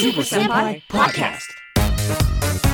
Super Senpai Podcast.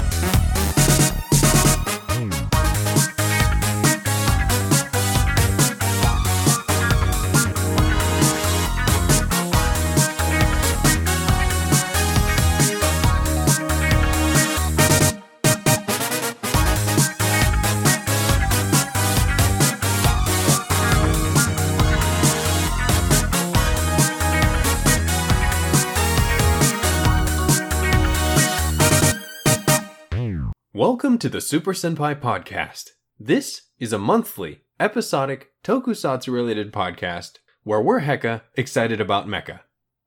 Welcome to the Super Senpai Podcast. This is a monthly, episodic, tokusatsu related podcast where we're hecka excited about mecha.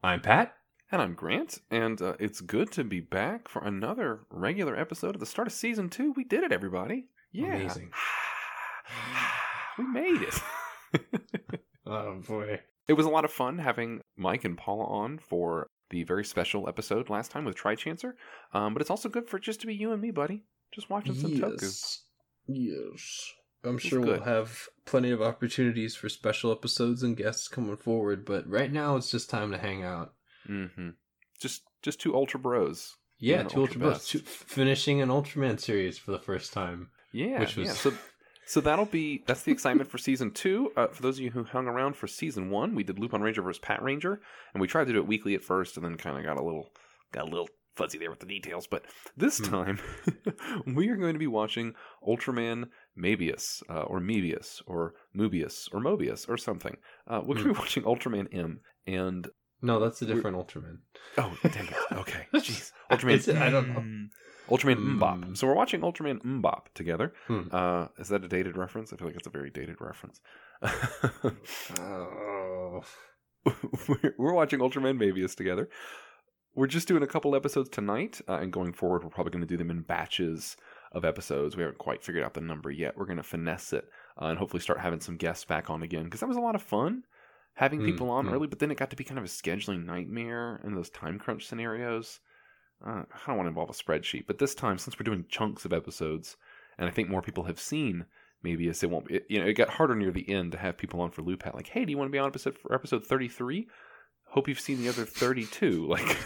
I'm Pat. And I'm Grant, and uh, it's good to be back for another regular episode at the start of season two. We did it, everybody! Yeah, Amazing. we made it. Oh boy. it was a lot of fun having Mike and Paula on for the very special episode last time with Trichancer. Um, but it's also good for just to be you and me, buddy. Just watching some Toku. Yes. Yes. I'm It's sure we'll have plenty of opportunities for special episodes and guests coming forward, but right now it's just time to hang out. Mm-hmm. Just, just two ultra bros. Yeah, two Ultra Ultra Bros. Two, finishing an Ultraman series for the first time. Yeah, Which yeah. was- So, so that'll be that's the excitement for season two. Uh, for those of you who hung around for season one, we did Lupinranger versus Patranger, and we tried to do it weekly at first, and then kind of got a little got a little fuzzy there with the details. But this Hmm. time, we are going to be watching Ultraman Mabius, uh, or Mebius, or Mubius, or Mobius, or something. Uh, we're going to be watching Ultraman M, and No, that's a different Ultraman. oh, dang it, okay, jeez, Ultraman. It? I don't know. Ultraman Mm. Mbop. So we're watching Ultraman Mbop together. Hmm. Uh, is that a dated reference? I feel like it's a very dated reference. Oh. we're, we're watching Ultraman Mavius together. We're just doing a couple episodes tonight, uh, and going forward, we're probably going to do them in batches of episodes. We haven't quite figured out the number yet. We're going to finesse it uh, and hopefully start having some guests back on again because that was a lot of fun having Mm, people on mm. early, but then it got to be kind of a scheduling nightmare in those time crunch scenarios. Uh, I don't want to involve a spreadsheet, but this time, since we're doing chunks of episodes, and I think more people have seen Mabius, it won't be. It, you know, it got harder near the end to have people on for LuPat. Like, hey, do you want to be on episode for episode thirty three? Hope you've seen the other thirty two. Like,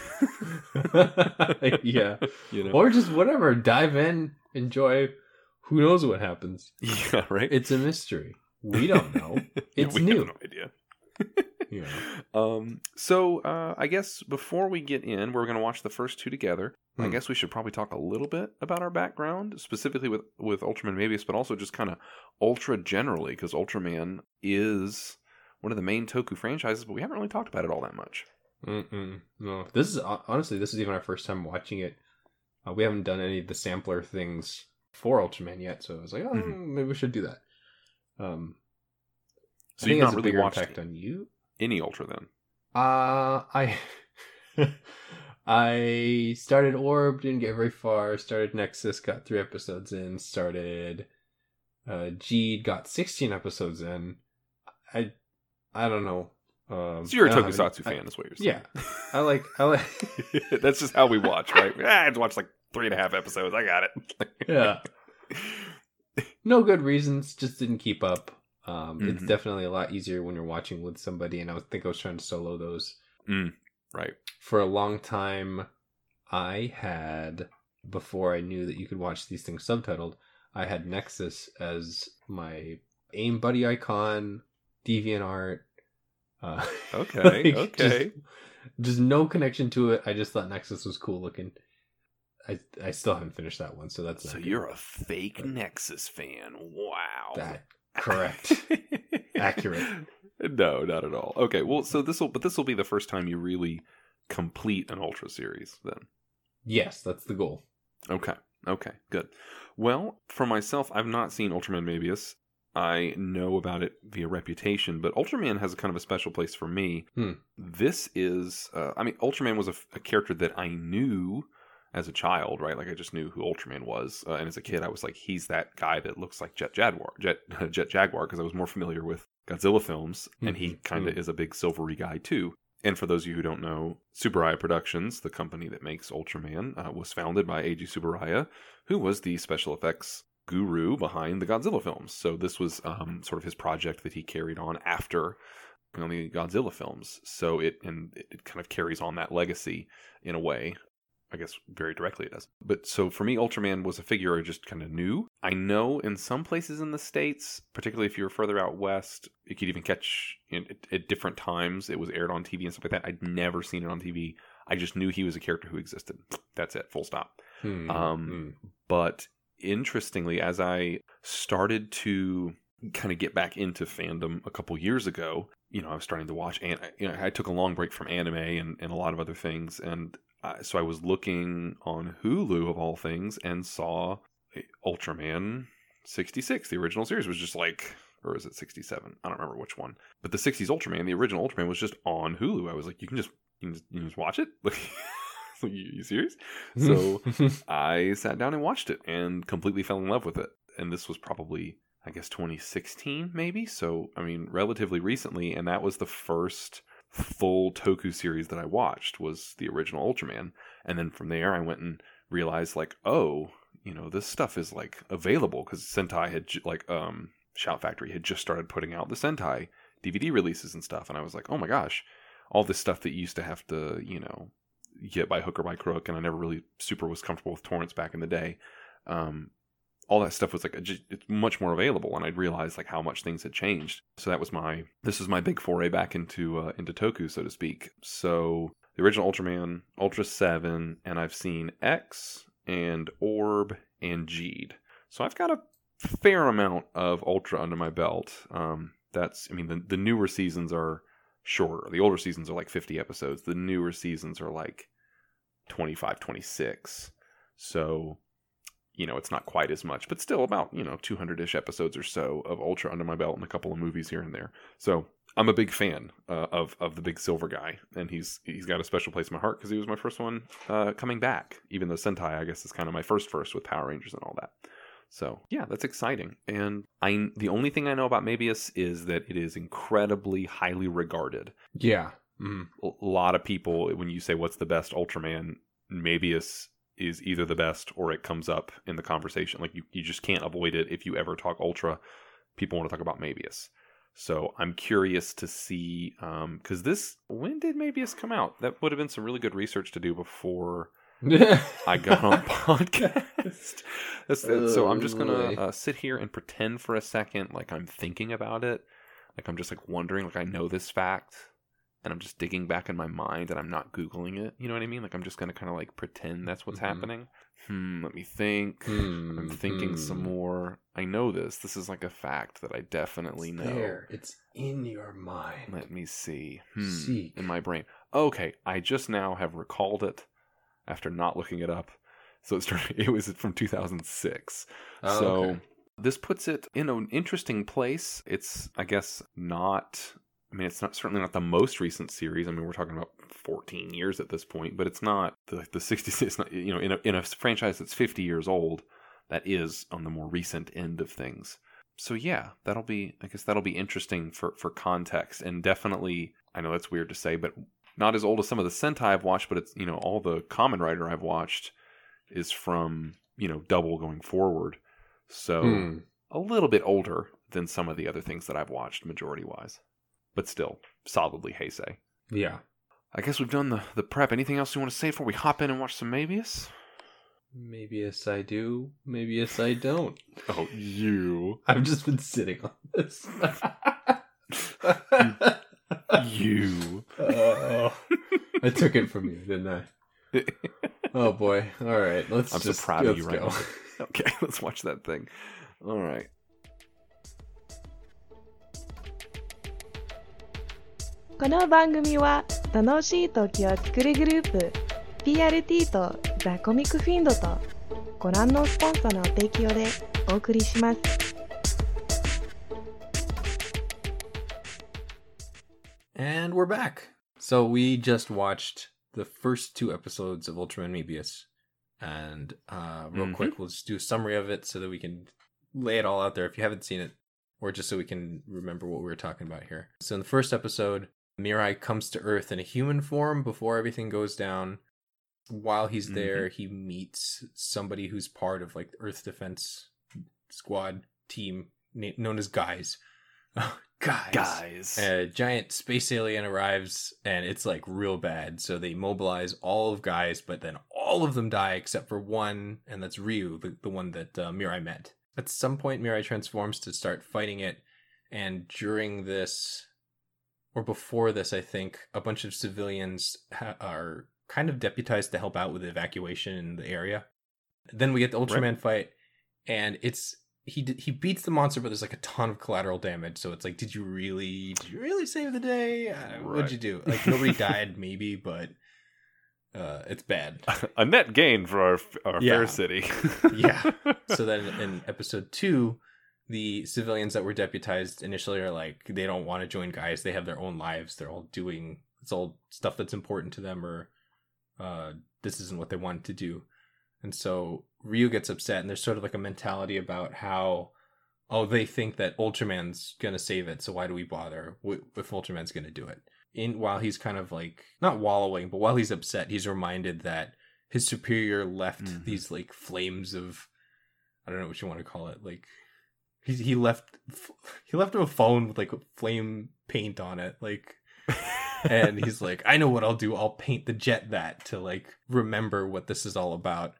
yeah. you know, Or just whatever. Dive in, enjoy. Who knows what happens? yeah, right. It's a mystery. We don't know. Yeah, It's we new. Have no idea. Yeah. Um, so uh, I guess before we get in, we're going to watch the first two together. I Hmm. guess we should probably talk a little bit about our background, specifically with with Ultraman Mabius, but also just kind of Ultra generally, because Ultraman is one of the main Toku franchises, but we haven't really talked about it all that much. Mm-mm. No. This is honestly, this is even our first time watching it. Uh, we haven't done any of the sampler things for Ultraman yet, so I was like, oh, Mhm. maybe we should do that. Um, So you've not really watched impact on you. any Ultra then? Uh, I I started Orb, didn't get very far. Started Nexus, got three episodes in. Started uh G, got sixteen episodes in. I I don't know. Um, So you're a Tokusatsu any- fan, is what you're saying. Yeah. I like I like. That's just how we watch, right? I had to watch like three and a half episodes. I got it. yeah, no good reasons. Just didn't keep up. Um, It's Mhm. definitely a lot easier when you're watching with somebody, and I was- think I was trying to solo those. right. for a long time i had before i knew that you could watch these things subtitled i had nexus as my aim buddy icon deviantart uh Okay, like, okay. just, just no connection to it i just thought nexus was cool looking i i still haven't finished that one so that's So not you're a fake Nexus fan. Wow. that correct Accurate. No, not at all. Okay, well, so this will, but this will be the first time you really complete an Ultra series, then. yes that's the goal Okay, okay, good. Well, for myself, I've not seen Ultraman Mabius. I know about it via reputation, but Ultraman has a kind of a special place for me. Hmm. This is, uh, I mean, Ultraman was a, a character that I knew as a child, right? Like I just knew who Ultraman was, uh, and as a kid, I was like, he's that guy that looks like Jet Jaguar, Jet Jet Jaguar, because I was more familiar with Godzilla films, and he Mhm. kind of is a big silvery guy too. And for those of you who don't know, Tsuburaya Productions, the company that makes Ultraman, uh, was founded by Eiji Tsuburaya, who was the special effects guru behind the Godzilla films. So this was um, sort of his project that he carried on after on the Godzilla films. So it and it kind of carries on that legacy in a way. I guess very directly it does. But so for me, Ultraman was a figure I just kind of knew. I know in some places in the states, particularly if you were further out west, you could even catch in, at, at different times. It was aired on TV and stuff like that. I'd never seen it on TV. I just knew he was a character who existed. That's it. Full stop. Hmm, Um, But interestingly, as I started to kind of get back into fandom a couple years ago, you know, I was starting to watch, and you know, I took a long break from anime and, and a lot of other things, and I, so I was looking on Hulu of all things and saw eh, Ultraman 66, the original series was just like, or is it 67? I don't remember which one, but the 60s Ultraman, the original Ultraman, was just on Hulu. I was like, you can just you can just, you can just watch it. you, you serious? So I sat down and watched it and completely fell in love with it. And this was probably, I guess, 2016, maybe. So, I mean, relatively recently. And that was the first full Toku series that I watched was the original Ultraman. And then from there, I went and realized, like, oh, you know, this stuff is like available because Sentai had like, um, Shout Factory had just started putting out the Sentai DVD releases and stuff. And I was like, oh my gosh, all this stuff that you used to have to, you know, get by hook or by crook, and I never really super was comfortable with torrents back in the day. Um, all that stuff was like it's much more available, and I'd realized like how much things had changed. So that was my this is my big foray back into uh, into Toku, so to speak. So the original Ultraman, Ultra Seven, and I've seen X and Orb and Geed. So I've got a fair amount of Ultra under my belt. Um, that's I mean the the newer seasons are shorter. The older seasons are like 50 episodes. The newer seasons are like 25, 26. So, you know, it's not quite as much, but still about, you know, 200 ish episodes or so of Ultra under my belt and a couple of movies here and there. So, I'm a big fan uh, of of the big silver guy, and he's he's got a special place in my heart because he was my first one uh, coming back. Even though Sentai, I guess, is kind of my first first with Power Rangers and all that. So yeah, that's exciting. And I the only thing I know about Mabius is that it is incredibly highly regarded. yeah. Mm. A lot of people, when you say what's the best Ultraman, Mabius is either the best or it comes up in the conversation. Like you, you just can't avoid it if you ever talk Ultra. People want to talk about Mabius. So I'm curious to see because this when did Mabius come out? That would have been some really good research to do before I got on podcast. That's, so I'm just gonna uh, sit here and pretend for a second like I'm thinking about it, like I'm just like wondering, like I know this fact, and I'm just digging back in my mind, and I'm not googling it. You know what I mean? Like I'm just gonna kind of like pretend that's what's Mhm. happening. Hmm. Let me think. Hmm, I'm thinking some hmm. more. I know this. This is like a fact that I definitely know. There. It's in your mind. Let me see. Hmm, Seek. in my brain. Okay, I just now have recalled it after not looking it up. So it's it was from 2006. Oh, so okay. this puts it in an interesting place. It's I guess not I mean it's not certainly not the most recent series. I mean we're talking about 14 years at this point, but it's not the the 60s it's not you know in a in a franchise that's 50 years old that is on the more recent end of things. So yeah, that'll be I guess that'll be interesting for for context and definitely I know that's weird to say, but not as old as some of the Sentai I've watched, but it's you know all the Kamen Rider I've watched is from you know double going forward, so Hmm. a little bit older than some of the other things that I've watched majority wise, but still solidly Heisei. Yeah. I guess we've done the the prep. Anything else you want to say before we hop in and watch some Mabius? Maybe yes I do. Maybe yes I don't. Oh, you, I've just been sitting on this. you. Oh, I took it from you, didn't I? Oh boy. All right. Let's I'm so just proud of you let's right go. now. Okay, let's watch that thing. All right. この番組は楽しい時を作るグループ PRT とザ・コミックフィンドとご覧のスポンサーの提供でお送りします。 And we're back. So we just watched the first two episodes of Ultraman Mebius. And uh, real Mhm. quick, we'll just do a summary of it so that we can lay it all out there if you haven't seen it, or just so we can remember what we were talking about here. So in the first episode, Mirai comes to Earth in a human form before everything goes down. While he's there, he meets somebody who's part of like Earth Defense Squad team known as Guys. guys. Guys. A giant space alien arrives and it's like real bad. So they mobilize all of guys, but then all of them die except for one, and that's Ryu, the, the one that uh, Mirai met. At some point, Mirai transforms to start fighting it, and during this, or before this, I think, a bunch of civilians ha- are kind of deputized to help out with the evacuation in the area. Then we get the Ultraman fight, and it's he d- he beats the monster, but there's like a ton of collateral damage. So it's like, did you really, did you really save the day? Uh, What'd you do? Like nobody died, maybe, but uh, it's bad. a net gain for our, our Yeah. fair city. Yeah. so then in episode two, the civilians that were deputized initially are like they don't want to join guys. They have their own lives. They're all doing it's all stuff that's important to them, or uh, this isn't what they wanted to do. And so Ryu gets upset, and there's sort of like a mentality about how, oh, they think that Ultraman's gonna save it, so why do we bother if Ultraman's gonna do it? In while he's kind of like not wallowing, but while he's upset, he's reminded that his superior left Mhm. these like flames of, I don't know what you want to call it, like he he left he left him a phone with like flame paint on it, like and he's like, I know what I'll do. I'll paint the jet that to like remember what this is all about.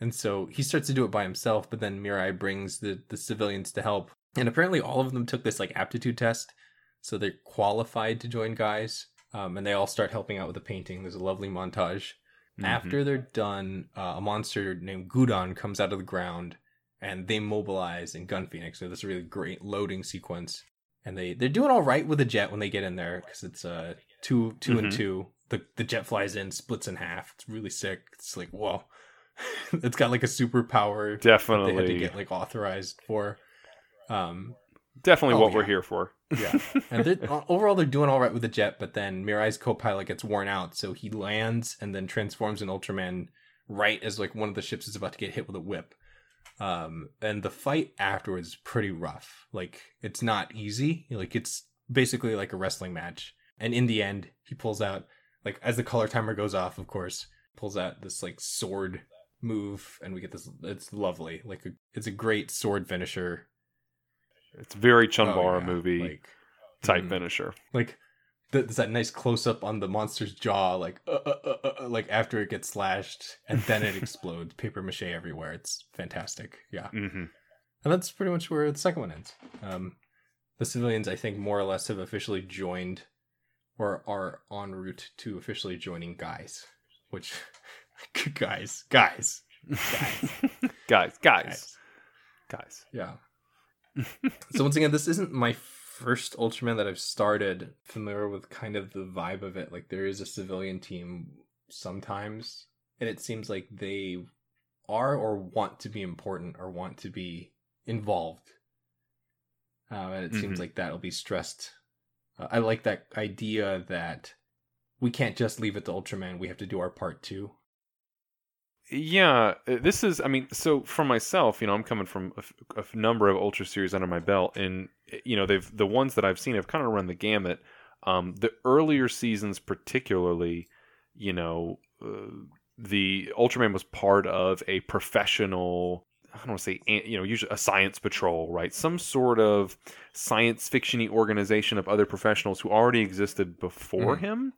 And so he starts to do it by himself, but then Mirai brings the the civilians to help. And apparently all of them took this like aptitude test, so they're qualified to join guys. Um, and they all start helping out with the painting. There's a lovely montage. Mhm. After they're done, uh, a monster named Gudon comes out of the ground, and they mobilize in Gun Phoenix. So this really great loading sequence, and they they're doing all right with the jet when they get in there because it's uh two 2 and Mhm. two. The the jet flies in, splits in half. It's really sick. It's like whoa, it's got like a superpower that they had to get like authorized for. Um, definitely Oh, what we're here for. yeah. and they're, overall they're doing all right with the jet but then mirai's co-pilot gets worn out so he lands and then transforms in ultraman right as like one of the ships is about to get hit with a whip um and the fight afterwards is pretty rough like it's not easy like it's basically like a wrestling match and in the end he pulls out like as the color timer goes off of course pulls out this like sword move and we get this it's lovely like a, it's a great sword finisher It's very Oh, Chanbara yeah, movie like type mm. finisher. like th- there's that nice close up on the monster's jaw, like uh, uh, uh, uh, uh, like after it gets slashed, and then it explodes, paper mache everywhere. It's fantastic, yeah. hmm And that's pretty much where the second one ends. Um, the civilians, I think, more or less have officially joined, or are en route to officially joining guys. Which, guys, guys, guys, guys, guys. Yeah. so once again, this isn't my first Ultraman that I've started familiar with kind of the vibe of it. Like there is a civilian team sometimes, and it seems like they are or want to be important or want to be involved. Uh, and it seems Mhm. like that'll be stressed. Uh, I like that idea that we can't just leave it to Ultraman. We have to do our part too. Yeah, uh, this is. I mean, so for myself, you know, I'm coming from a, f- a f- number of Ultra series under my belt, and uh, you know, they've the ones that I've seen have kind of run the gamut. Um, the earlier seasons, particularly, you know, uh, the Ultraman was part of a professional. I don't want to say, you know, usually a science patrol, right? Some sort of science fictiony organization of other professionals who already existed before Mhm. him,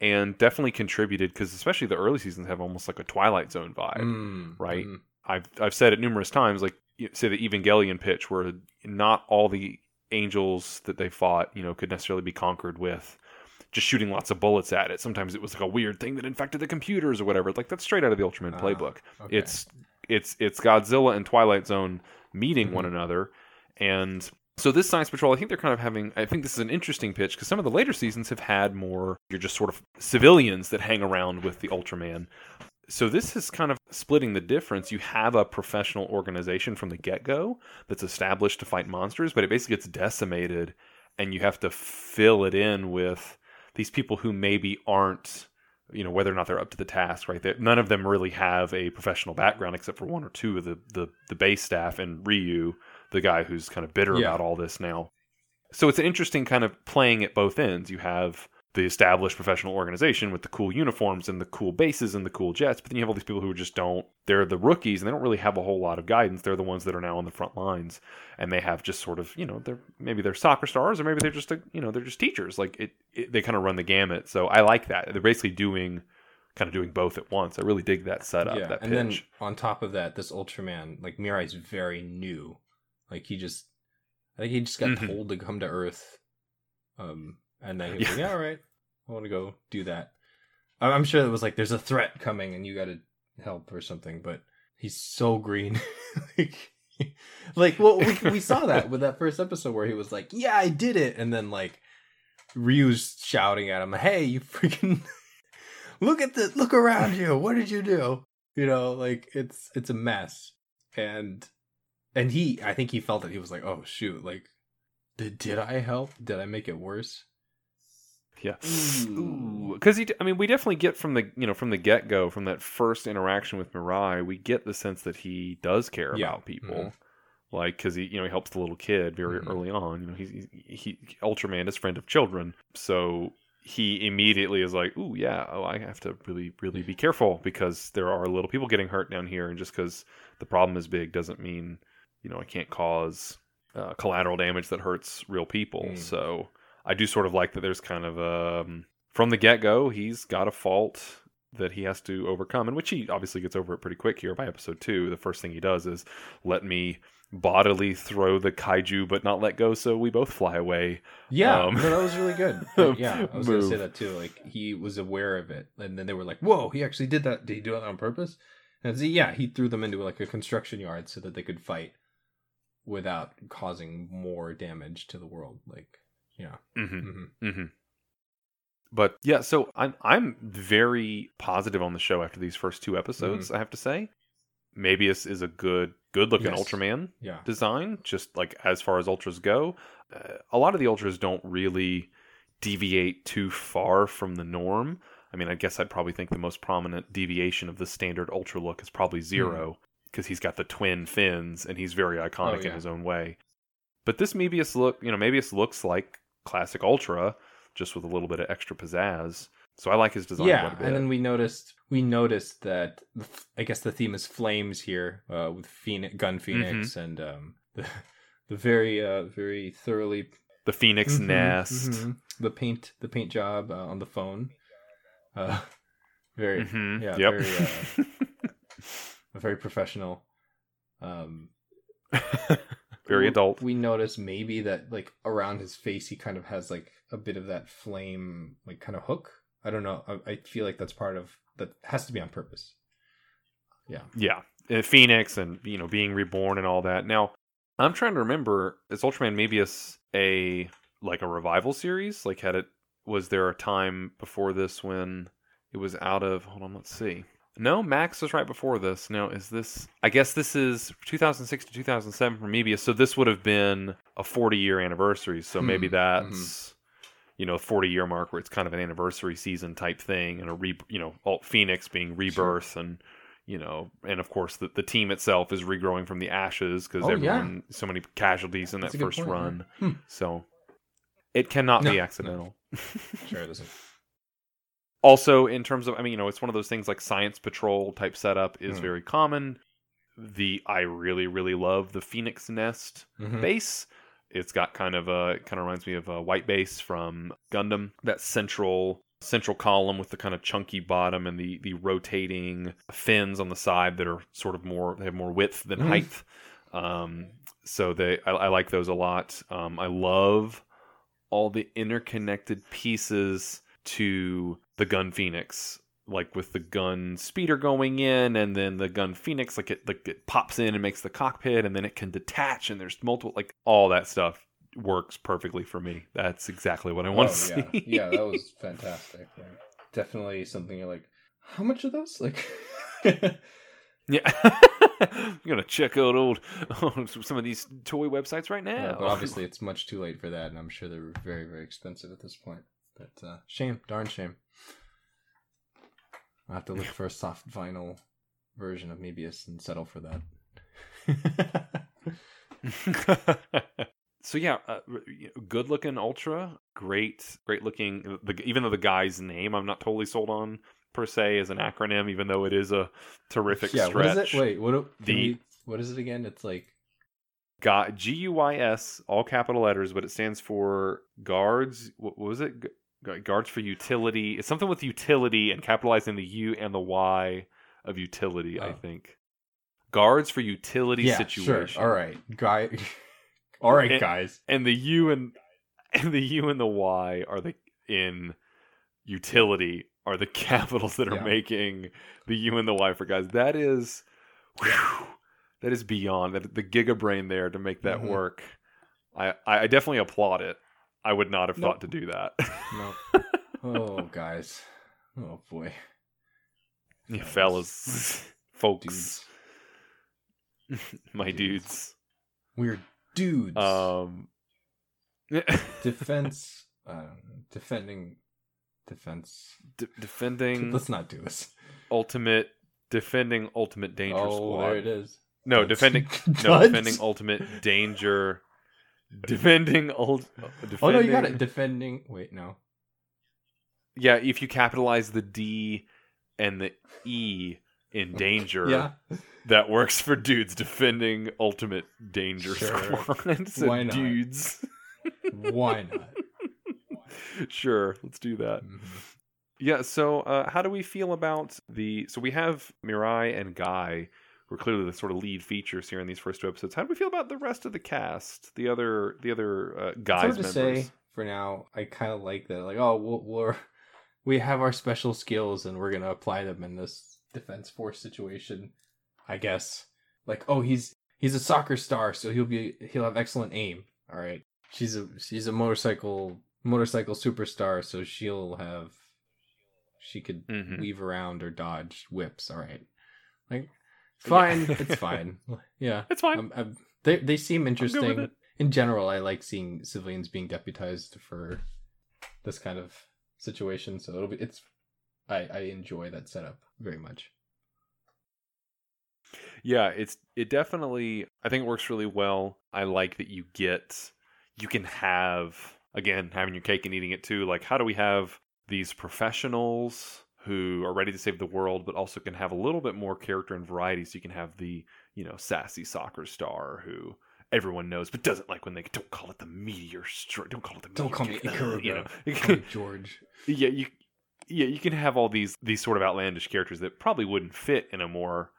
and definitely contributed because especially the early seasons have almost like a Twilight Zone vibe. Mm, right? mm. I've I've said it numerous times, like say the Evangelion pitch, where not all the angels that they fought, you know, could necessarily be conquered with just shooting lots of bullets at it. Sometimes it was like a weird thing that infected the computers or whatever. Like that's straight out of the Ultraman Ah, playbook. okay. It's it's it's Godzilla and Twilight Zone meeting one Mhm. another, and so this science patrol, I think they're kind of having. I think this is an interesting pitch because some of the later seasons have had more. You're just sort of civilians that hang around with the Ultraman. So this is kind of splitting the difference. You have a professional organization from the get go that's established to fight monsters, but it basically gets decimated, and you have to fill it in with these people who maybe aren't you know whether or not they're up to the task right they none of them really have a professional background except for one or two of the the, the base staff and ryu the guy who's kind of bitter Yeah. about all this now so it's an interesting kind of playing at both ends you have the established professional organization with the cool uniforms and the cool bases and the cool jets. But then you have all these people who just don't, they're the rookies and they don't really have a whole lot of guidance. They're the ones that are now on the front lines and they have just sort of, you know, they're maybe they're soccer stars or maybe they're just, a, you know, they're just teachers. Like it, it they kind of run the gamut. So I like that. They're basically doing, kind of doing both at once. I really dig that setup, yeah, that and then on top of that, this Ultraman, like Mirai's very new. Like he just, I think he just got Mhm. told to come to Earth, um, and then he was Yeah. like, "Yeah, all right, I want to go do that." I'm sure it was like, "There's a threat coming, and you got to help or something." But he's so green, like, like well, we, we saw that with that first episode where he was like, "Yeah, I did it," and then like Ryu's shouting at him, "Hey, you freaking!" look at the look around you what did you do you know like it's it's a mess and and he i think he felt that he was like oh shoot like did, did i help did i make it worse Yeah, because he. I mean, we definitely get from the you know from the get go from that first interaction with Mirai, we get the sense that he does care Yeah. about people, Mhm. like because he you know he helps the little kid very Mhm. early on. You know, he's he, he Ultraman is friend of children, so he immediately is like, "Ooh, yeah, oh, I have to really really be careful because there are little people getting hurt down here, and just because the problem is big doesn't mean you know I can't cause uh, collateral damage that hurts real people." Mm. So. I do sort of like that there's kind of um from the get go he's got a fault that he has to overcome, and which he obviously gets over it pretty quick here by episode two. The first thing he does is let me bodily throw the kaiju but not let go so we both fly away. yeah Um, no, that was really good Like, yeah i was gonna say that too like he was aware of it and then they were like whoa he actually did that did he do it on purpose and yeah he threw them into like a construction yard so that they could fight without causing more damage to the world like yeah Mm-hmm. hmm Mm-hmm. But yeah, so I'm I'm very positive on the show after these first two episodes. I have to say, Mabius is a good good looking Yes. Ultraman. yeah design, just like as far as ultras go. Uh, a lot of the ultras don't really deviate too far from the norm. I mean, I guess I'd probably think the most prominent deviation of the standard ultra look is probably Zero because he's got the twin fins and he's very iconic in yeah. his own way. But this Mebius look, you know, Mebius looks like classic ultra, just with a little bit of extra pizzazz. So I like his design. yeah quite a bit. and then we noticed we noticed that I guess the theme is flames here uh with phoenix gun phoenix Mm-hmm. and um the, the very uh very thoroughly the Phoenix Mhm, Nest. mhm. the paint the paint job uh, on the phone uh very Mhm, yeah Yep. very uh, very professional um very adult. we notice maybe that like around his face he kind of has like a bit of that flame like kind of hook i don't know i, I feel like that's part of that has to be on purpose yeah Yeah, uh, Phoenix and you know being reborn and all that. Now, I'm trying to remember is Ultraman Mebius a like a revival series? Like had it was there a time before this when it was out of hold on, let's see. No, Max was right before this. Now, is this I guess this is 2006 to 2007 for Mebius, so this would have been a 40 year anniversary. So maybe Hmm, that's you know, 40 year mark where it's kind of an anniversary season type thing and a re, you know, Alt Phoenix being rebirth and you know, and of course the, the team itself is regrowing from the ashes because Oh, yeah. everyone so many casualties in That's that first point, yeah. run. Hmm. So it cannot No, be no. accidental. sure it isn't also, in terms of, I mean, you know, it's one of those things like Science Patrol type setup is Hmm. very common. The I really really love the Phoenix Nest Mhm. base. It's got kind of a it kind of reminds me of a white base from Gundam. That central central column with the kind of chunky bottom and the the rotating fins on the side that are sort of more they have more width than Mhm. height. Um, so they I, I like those a lot. Um, I love all the interconnected pieces to the gun Phoenix like with the gun speeder going in and then the gun phoenix like it like it pops in and makes the cockpit and then it can detach and there's multiple like all that stuff works perfectly for me that's exactly what i want Oh, to yeah. see yeah that was fantastic definitely something you're like how much of those like yeah i'm gonna check out old some of these toy websites right now Yeah, but obviously it's much too late for that, and I'm sure they're very, very expensive at this point. But uh, shame, darn shame. I'll have to look for a soft vinyl version of Mebius and settle for that. so yeah, uh, good looking Ultra, great, great looking. The, even though the guy's name I'm not totally sold on per se as an acronym, even though it is a terrific yeah, stretch. what is it? Wait, what? The- we- what is it again? It's like G U Y S, all capital letters, but it stands for guards. What was it? Gu- Guards for utility. It's something with utility and capitalizing the U and the Y of utility. I Oh. think guards for utility yeah, situation. sure. All right, guy. All right, And- guys. and the U and and the U and the Y are the in utility are the capitals that are Yeah. making the U and the Y for guys. That is whew, that is beyond that the giga brain there to make that Mhm. work. I I definitely applaud it. I would not have Nope. thought to do that. No. oh, guys. Oh boy, Yeah, Fellas. folks, dudes. my Dudes. dudes. We're dudes. Um, defense. Uh, defending. Defense. d- defending Let's not do this. ultimate, defending ultimate danger oh, squad. there it is. No, defending no defending ultimate danger. Defending ult. Defending, Oh no, you got it. Defending. Wait, no. Yeah, if you capitalize the D and the E in danger, Yeah. that works for dudes. Defending ultimate danger Sure. squad. so Why not? dudes. Why not? sure, let's do that. Mhm. Yeah. So, uh, how do we feel about the? So we have Mirai and Guy, who are clearly the sort of lead features here in these first two episodes. How do we feel about the rest of the cast? The other, the other uh, It's guys hard to say for now. I kind of like that. Like, oh, we'll, we're we have our special skills and we're gonna apply them in this defense force situation. I guess. Like, oh, he's he's a soccer star, so he'll be he'll have excellent aim. All right. She's a she's a motorcycle motorcycle superstar, so she'll have she could Mhm. weave around or dodge whips. All right. Like, fine. it's fine. Yeah. It's fine. Um, I'm- they they seem I'm good with interesting. In general, I like seeing civilians being deputized for this kind of situation. So it'll be it's I I enjoy that setup very much. Yeah, it's it definitely I think it works really well. I like that you get you can have again having your cake and eating it too. Like how do we have these professionals who are ready to save the world but also can have a little bit more character and variety so you can have the, you know, sassy soccer star who everyone knows but doesn't like when they don't call it the meteor stri- don't call it the Don't call meteor, Ikaruga. you know. Me George. yeah, you yeah, you can have all these these sort of outlandish characters that probably wouldn't fit in a more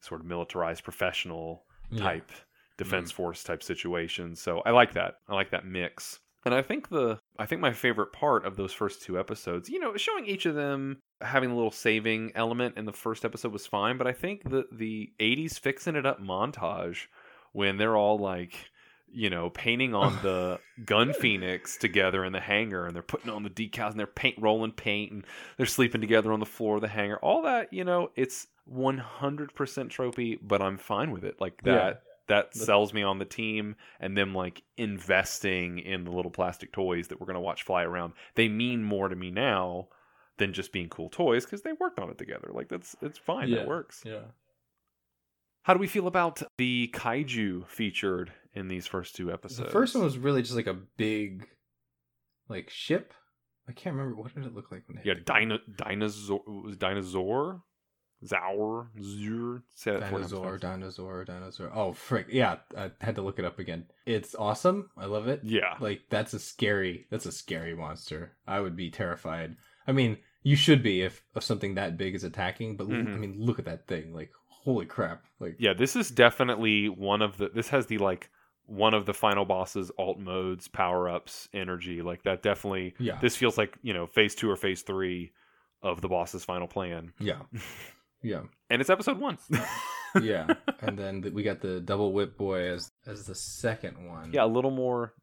sort of militarized professional Yeah. type defense force type situation. So I like that. I like that mix. And I think the I think my favorite part of those first two episodes, you know, showing each of them having a little saving element in the first episode was fine, but I think the the 80s fixing it up montage when they're all like you know, painting on the gun phoenix together in the hangar and they're putting on the decals and they're paint rolling paint and they're sleeping together on the floor of the hangar. All that, you know, it's 100% tropey, but I'm fine with it. Like that. That sells me on the team and them like investing in the little plastic toys that we're going to watch fly around. They mean more to me now than just being cool toys because they worked on it together. Like that's it's fine. Yeah. That works. Yeah. How do we feel about the kaiju featured in these first two episodes? The first one was really just like a big like ship. I can't remember what did it look like when they yeah, dino, dinosaur was dinosaur, Zaur, Zur. Say that dinosaur, dinosaur, dinosaur. Oh frick. Yeah, I had to look it up again. It's awesome. I love it. Yeah, Like that's a scary that's a scary monster. I would be terrified. I mean, you should be if, if something that big is attacking, but l- I mm-hmm. mean, look at that thing. Like holy crap. Like yeah. This is definitely one of the. This has the like one of the final bosses alt modes, power ups, energy. Like that definitely. yeah. This feels like you know phase two or phase three of the boss's final plan, yeah. Yeah. and it's episode one. Yeah. and then th- we got the double whip boy as as the second one. yeah, a little more.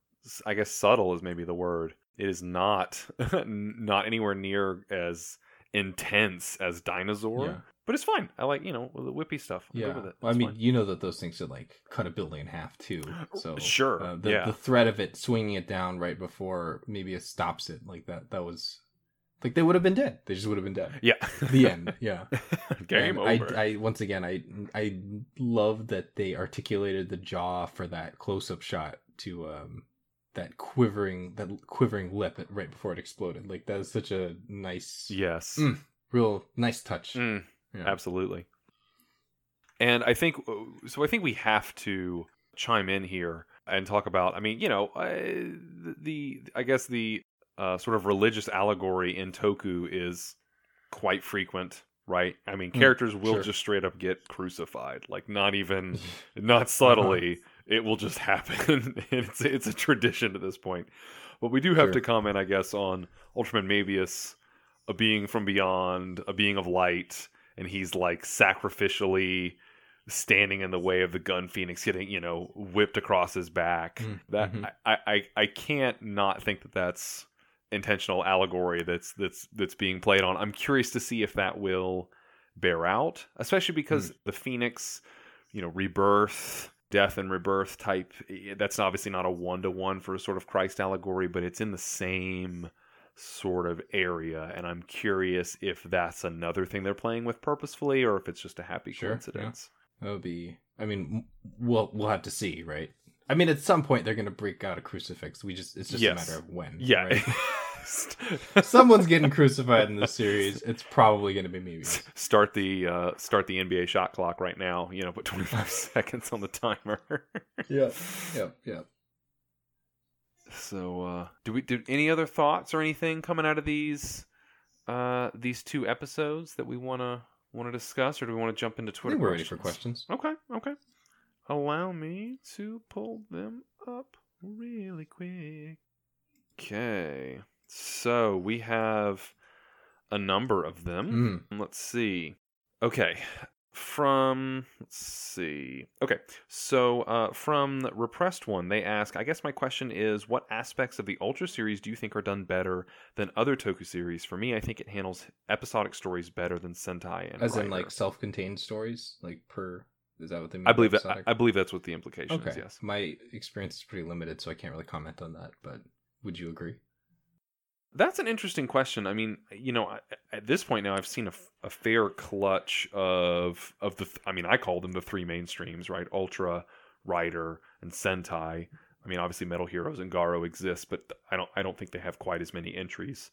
I guess subtle is maybe the word. It is not not anywhere near as intense as Dinozaur. Yeah. But it's fine. I like, you know, the whippy stuff. I'm Yeah, good with it. Well, I mean, fine. you know that those things could like cut a building in half too. So Sure, uh, the, yeah. the threat of it swinging it down right before maybe it stops it like that. That was like they would have been dead. They just would have been dead. yeah. The end. Yeah. Game And over. I, I once again, I I love that they articulated the jaw for that close up shot to um that quivering that quivering lip right before it exploded. Like that was such a nice, Yes. Mm. real nice touch. Mm, Yeah. Absolutely. And I think so. I think we have to chime in here and talk about. I mean, you know, I, the I guess the uh, sort of religious allegory in Toku is quite frequent, right? I mean, Mm, characters will sure. just straight up get crucified, like not even not subtly. It will just happen. it's it's a tradition at this point. But we do have Sure. to comment, I guess, on Ultraman Mabius, a being from beyond, a being of light, and he's like sacrificially standing in the way of the gun phoenix getting you know whipped across his back Mm, that mhm. I, I i can't not think that that's intentional allegory that's that's that's being played on i'm curious to see if that will bear out especially because mm. the phoenix you know rebirth death and rebirth type that's obviously not a one-to-one for a sort of christ allegory but it's in the same sort of area and i'm curious if that's another thing they're playing with purposefully or if it's just a happy Sure, yeah. coincidence That would be. I mean, we'll we'll have to see, right? I mean, at some point they're gonna break out a crucifix. We just it's just Yes. a matter of when. yeah right? Someone's getting crucified in this series. It's probably gonna be me. start the uh, start the NBA shot clock right now. You know, put 25 seconds on the timer. Yeah. yeah, yeah. So, uh, do we do any other thoughts or anything coming out of these uh, these two episodes that we wanna wanna discuss, or do we want to jump into Twitter? we're ready for questions. Okay, okay. Allow me to pull them up really quick. Okay, so we have a number of them. Mm. Let's see. Okay. From let's see. Okay. So uh from the repressed one, they ask, I guess my question is what aspects of the Ultra series do you think are done better than other Toku series? For me, I think it handles episodic stories better than Sentai and As in, like self-contained stories, like per. Is that what they mean? I believe that? I believe that's what the implication okay. is, yes. My experience is pretty limited, so I can't really comment on that. But would you agree? That's an interesting question. I mean, you know, I- at this point now, I've seen a fair clutch of of the. I mean, I call them the three mainstreams, right? Ultra, Rider, and Sentai. I mean, obviously, Metal Heroes and Garo exist, but I don't. I don't think they have quite as many entries.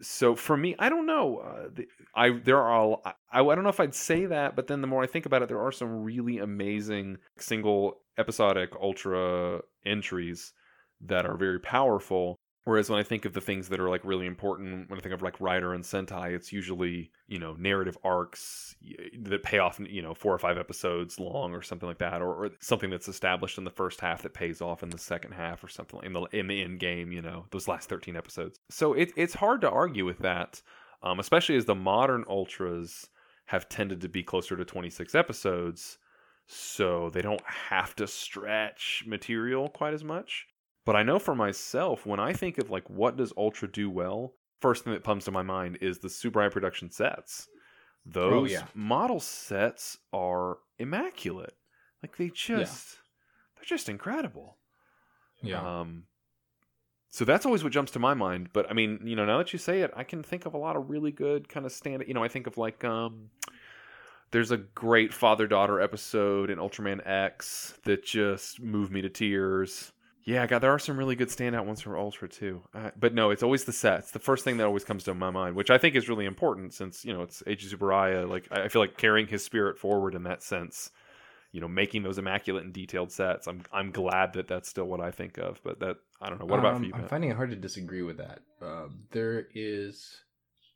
So for me, I don't know. Uh, the, I there are. all i don't know if I'd say that, but then the more I think about it, there are some really amazing single episodic Ultra entries that are very powerful. Whereas when I think of the things that are like really important, when I think of like Rider and Sentai, it's usually you know narrative arcs that pay off you know four or five episodes long or something like that, or, or something that's established in the first half that pays off in the second half or something in the in the end game. You know those last thirteen episodes. So it, it's hard to argue with that, um, especially as the modern ultras have tended to be closer to twenty six episodes, so they don't have to stretch material quite as much. But I know for myself, when I think of like what does Ultra do well, first thing that comes to my mind is the Subai production sets. Those yeah. model sets are immaculate. Like they just they're just incredible. Yeah. Um so that's always what jumps to my mind. But I mean, you know, now that you say it, I can think of a lot of really good kind of stand you know, I think of like um there's a great father daughter episode in Ultraman X that just moved me to tears. Yeah, God, there are some really good standout ones for Ultra too. Uh, but no, it's always the sets. The first thing that always comes to my mind, which I think is really important, since you know it's Eiji Tsuburaya. Like I feel like carrying his spirit forward in that sense. You know, making those immaculate and detailed sets. I'm I'm glad that that's still what I think of. But that I don't know. What about Um, for you? I'm finding it hard to disagree with that. Um, there is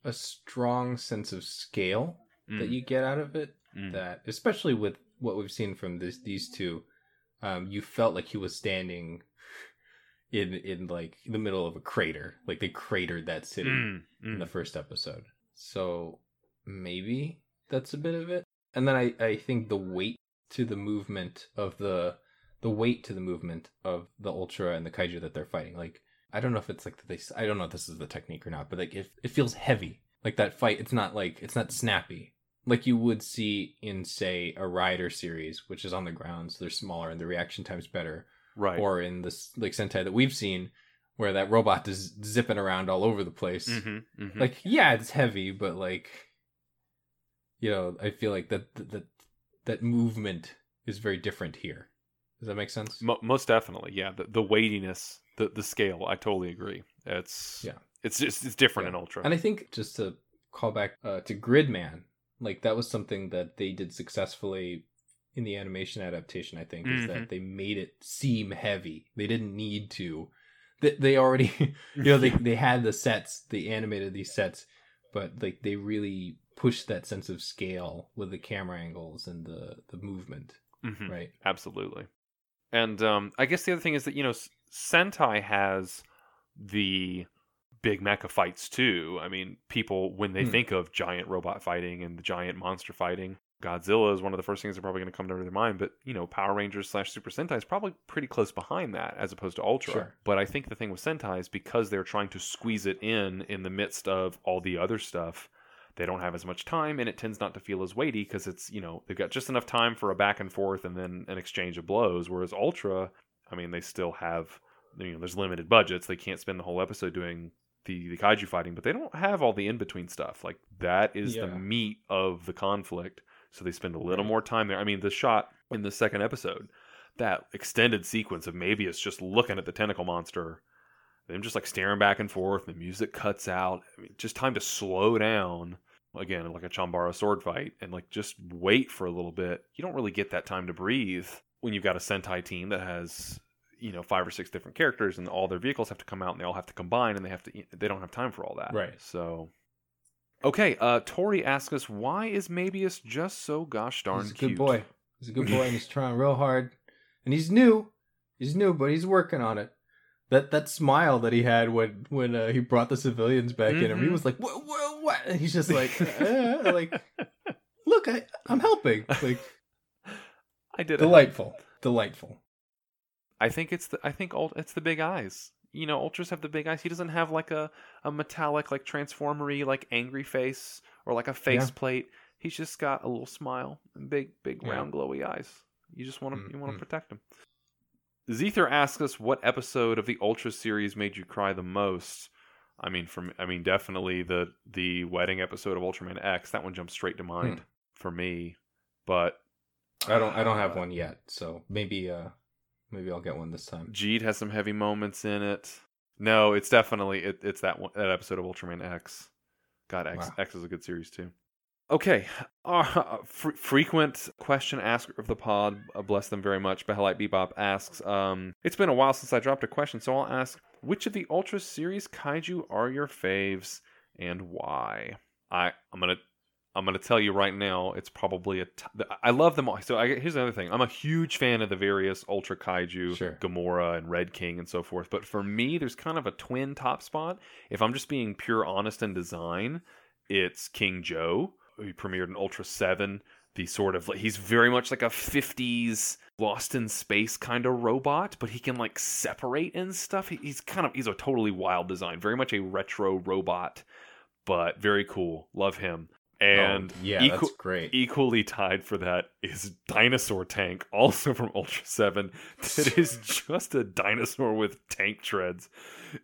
a strong sense of scale that Mm, you get out of it. mm. That, especially with what we've seen from this, these two, um, you felt like he was standing in in like the middle of a crater. Like they cratered that city Mm, in mm. the first episode. So maybe that's a bit of it. And then I, I think the weight to the movement of the the weight to the movement of the ultra and the kaiju that they're fighting. Like I don't know if it's like they I don't know if this is the technique or not, but like if it feels heavy. Like that fight, it's not like it's not snappy. Like you would see in say a rider series, which is on the ground, so they're smaller and the reaction time's better right. or in this like Sentai that we've seen, where that robot is zipping around all over the place. Mhm, mhm. Like, yeah, it's heavy, but like, you know, I feel like that that that movement is very different here. Does that make sense? Mo- most definitely, yeah. The the weightiness, the the scale, I totally agree. It's Yeah. it's just it's different Yeah. in Ultra. And I think just to call back uh, to Gridman, like that was something that they did successfully in the animation adaptation. I think is Mhm. that they made it seem heavy. They didn't need to. They, they already, you know, they they had the sets. They animated these sets, but like they really pushed that sense of scale with the camera angles and the the movement. Mhm. Right. Absolutely. And um, I guess the other thing is that you know Sentai has the big mecha fights too. I mean, people when they Hmm. think of giant robot fighting and the giant monster fighting, Godzilla is one of the first things that are probably going to come to their mind. But you know, Power Rangers slash Super Sentai is probably pretty close behind that as opposed to Ultra. Sure. But I think the thing with Sentai is because they're trying to squeeze it in in the midst of all the other stuff. They don't have as much time, and it tends not to feel as weighty because it's you know they've got just enough time for a back and forth and then an exchange of blows. Whereas Ultra, I mean, they still have you know there's limited budgets. They can't spend the whole episode doing the, the kaiju fighting, but they don't have all the in between stuff. Like that is the meat of the conflict. So they spend a little more time there. I mean, the shot in the second episode, that extended sequence of Mebius just looking at the tentacle monster, them just like staring back and forth, the music cuts out. I mean, just time to slow down. Again, like a Chanbara sword fight, and like just wait for a little bit. You don't really get that time to breathe when you've got a Sentai team that has you know five or six different characters and all their vehicles have to come out and they all have to combine and they have to they don't have time for all that Right. so okay uh tori asks us why is Mebius just so gosh darn he's a cute good boy. He's a good boy, and he's trying real hard. And he's new. He's new, but he's working on it. That that smile that he had when when uh, he brought the civilians back in, and he Mhm. was like, "What? What? What?" And he's just like, uh, "Like, look, I I'm helping." Like, i did it delightful, delightful. i think it's the i think ult- it's the big eyes you know ultras have the big eyes he doesn't have like a a metallic like transformery like angry face or like a face Yeah. plate he's just got a little smile and big big Yeah. round glowy eyes you just want to you want to protect him Zether asks us what episode of the Ultra series made you cry the most. I mean, from I mean, definitely the the wedding episode of Ultraman X. That one jumps straight to mind for me. But I don't I don't have one yet, so maybe uh maybe I'll get one this time. Geed has some heavy moments in it. No, it's definitely it, it's that one, that episode of Ultraman X. God, X Wow. X is a good series too. Okay, uh, fr- frequent question asker of the pod, uh, bless them very much. Behelite Bebop asks, um, "It's been a while since I dropped a question, so I'll ask: Which of the Ultra series kaiju are your faves, and why?" I I'm gonna I'm gonna tell you right now, it's probably a. T- I love them all. So I, here's another thing: I'm a huge fan of the various Ultra kaiju, Sure. Gomora and Red King, and so forth. But for me, there's kind of a twin top spot. If I'm just being pure honest in design, it's King Joe. He premiered in Ultra Seven. The sort of he's very much like a 50s lost in space kind of robot, but he can like separate and stuff. He- He's kind of he's a totally wild design, very much a retro robot, but very cool. Love him. And oh, yeah, equal- that's great. equally tied for that is Dinosaur Tank, also from Ultra 7. That is just a dinosaur with tank treads.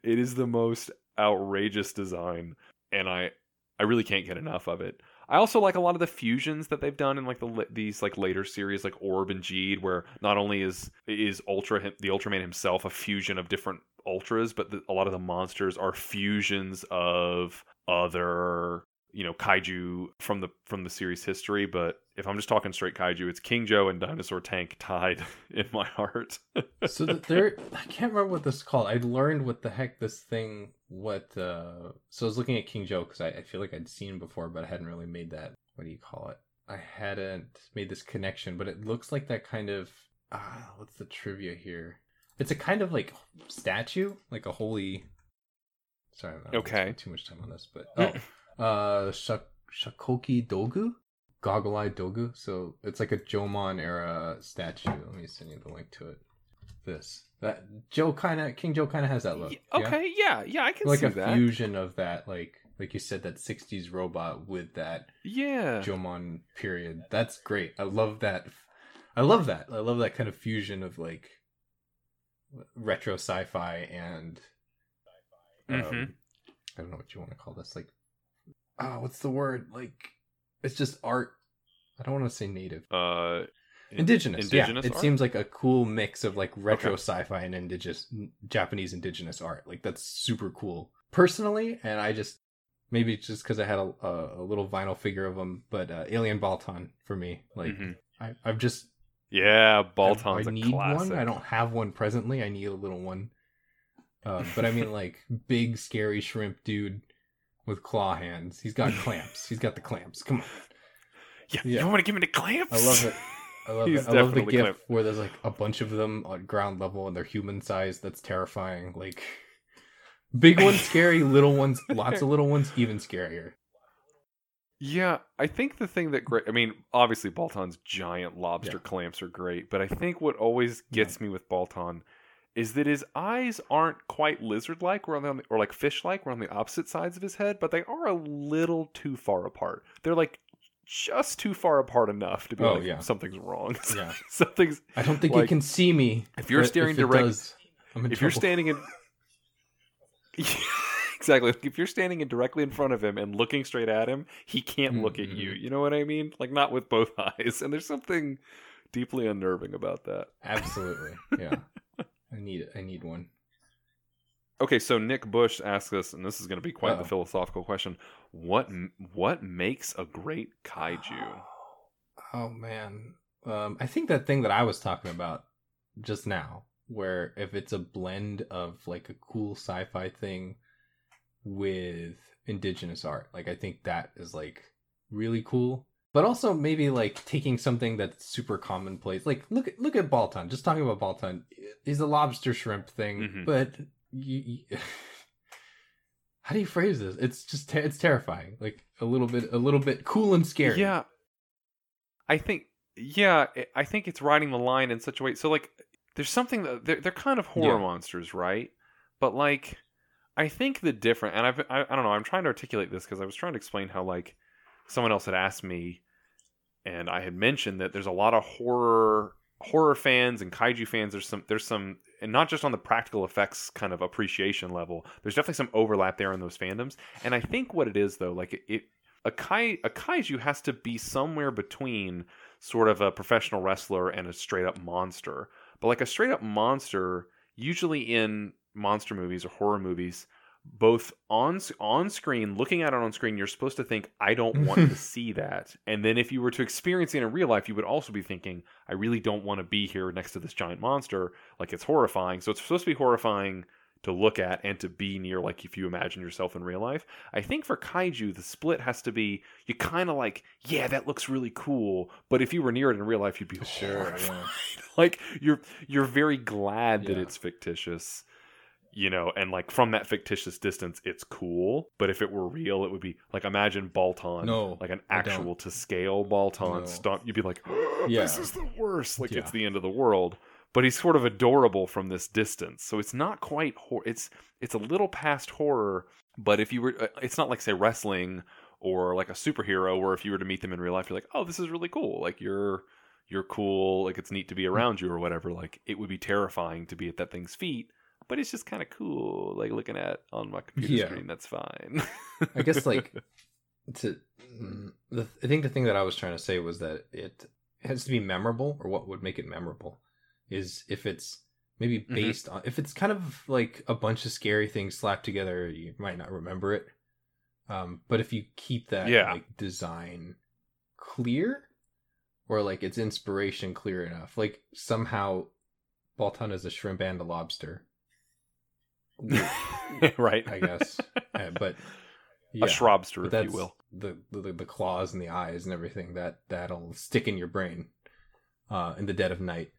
It is the most outrageous design, and I I really can't get enough of it. I also like a lot of the fusions that they've done in like the these like later series like Orb and Geed where not only is is Ultra the Ultraman himself a fusion of different ultras but the, a lot of the monsters are fusions of other you know kaiju from the from the series history but if i'm just talking straight kaiju it's king joe and dinosaur tank tied in my heart. So there i can't remember what this is called. I learned what the heck this thing what uh so i was looking at king joe because I, I feel like i'd seen him before but i hadn't really made that what do you call it? I hadn't made this connection but it looks like that kind of ah what's the trivia here? It's a kind of like statue like a holy sorry i'm not Okay. too much time on this but oh uh Shak- shakoki dogu? Goggle eye dogu? So it's like a jomon era statue. Let me send you the link to it. This. That joe kind of king joe kind of has that look Y- yeah? okay yeah yeah i can like see a that. fusion of that like like you said that 60s robot with that yeah. Jomon period. That's great. I love that i love that. I love that kind of fusion of like retro sci-fi and um, Mhm. i don't know what you want to call this like oh what's the word like it's just art i don't want to say native uh indigenous. indigenous yeah, it seems like a cool mix of like retro Okay. sci-fi and indigenous Japanese indigenous art. Like that's super cool. Personally, and I just maybe just because I had a, a, a little vinyl figure of them, but uh, Alien Baltan for me, like Mhm. I, I've just yeah, I- Baltan's I, a need one. I don't have one presently. I need a little one. Uh, but I mean, like big scary shrimp dude with claw hands. He's got clamps. He's got the clamps. Come on. Yeah, Yeah. you want to give me the clamps? I love it. I love He's it. I love the gif where there's like a bunch of them on ground level and they're human sized. That's terrifying. Like big ones scary, little ones, lots of little ones even scarier. Yeah, I think the thing that great. I mean, obviously, Baltan's giant lobster Yeah. clamps are great, but I think what always gets me with Baltan is that his eyes aren't quite lizard-like, or, on the, or like fish-like, we're on the opposite sides of his head, but they are a little too far apart. They're like just too far apart enough to be Oh, like yeah. something's wrong. Yeah. something's I don't think Like, it can see me. if you're staring if it direct- does, I'm in if you're standing in exactly like if you're standing in directly in front of him and looking straight at him he can't look at you Mhm. you know what i mean like not with both eyes and there's something deeply unnerving about that Absolutely. Yeah. I need. I need one. okay so nick bush asks us and this is going to be quite the Uh-oh. philosophical question what what makes a great kaiju Oh man. Um I think that thing that I was talking about just now where if it's a blend of like a cool sci-fi thing with indigenous art, like I think that is like really cool. But also maybe like taking something that's super commonplace. Like look at look at Baltan. Just talking about Baltan. He's a lobster shrimp thing, Mhm. but you, you how do you phrase this? It's just ter- it's terrifying. Like a little bit a little bit cool and scary. yeah i think yeah I- i think it's riding the line in such a way so like there's something that they're, they're kind of horror Yeah. monsters right but like i think the different and I've, i i don't know i'm trying to articulate this because i was trying to explain how like someone else had asked me and i had mentioned that there's a lot of horror horror fans and kaiju fans there's some there's some and not just on the practical effects kind of appreciation level there's definitely some overlap there in those fandoms and i think what it is though like it, a kai a kaiju has to be somewhere between sort of a professional wrestler and a straight up monster. But like a straight up monster, usually in monster movies or horror movies, both on on screen, looking at it on screen, you're supposed to think, I don't want to see that. And then if you were to experience it in real life, you would also be thinking, I really don't want to be here next to this giant monster. Like it's horrifying. So it's supposed to be horrifying to look at and to be near like if you imagine yourself in real life. I think for kaiju the split has to be you kind of like, yeah, that looks really cool, but if you were near it in real life you'd be Sure, yeah. like you're you're very glad that it's fictitious. You know, and like from that fictitious distance, it's cool. But if it were real, it would be like imagine Baltan, No, like an actual to scale Baltan No. stomp. You'd be like, Yeah. this is the worst. Like it's the end of the world but he's sort of adorable from this distance. So it's not quite hor- it's it's a little past horror, but if you were uh, it's not like say wrestling or like a superhero where if you were to meet them in real life you're like, "Oh, this is really cool." Like you're you're cool, like it's neat to be around you or whatever. Like it would be terrifying to be at that thing's feet, but it's just kind of cool like looking at on my computer Yeah. screen. That's fine. I guess like to mm, the I think the thing that I was trying to say was that it has to be memorable, or what would make it memorable is if it's maybe Mhm. based on if it's kind of like a bunch of scary things slapped together, you might not remember it. Um, but if you keep that Yeah. like design clear, or like its inspiration clear enough, like somehow Baltan is a shrimp and a lobster. right. I guess, Uh, but A yeah. shrubster, But if you will. The, the the claws and the eyes and everything that that'll stick in your brain uh in the dead of night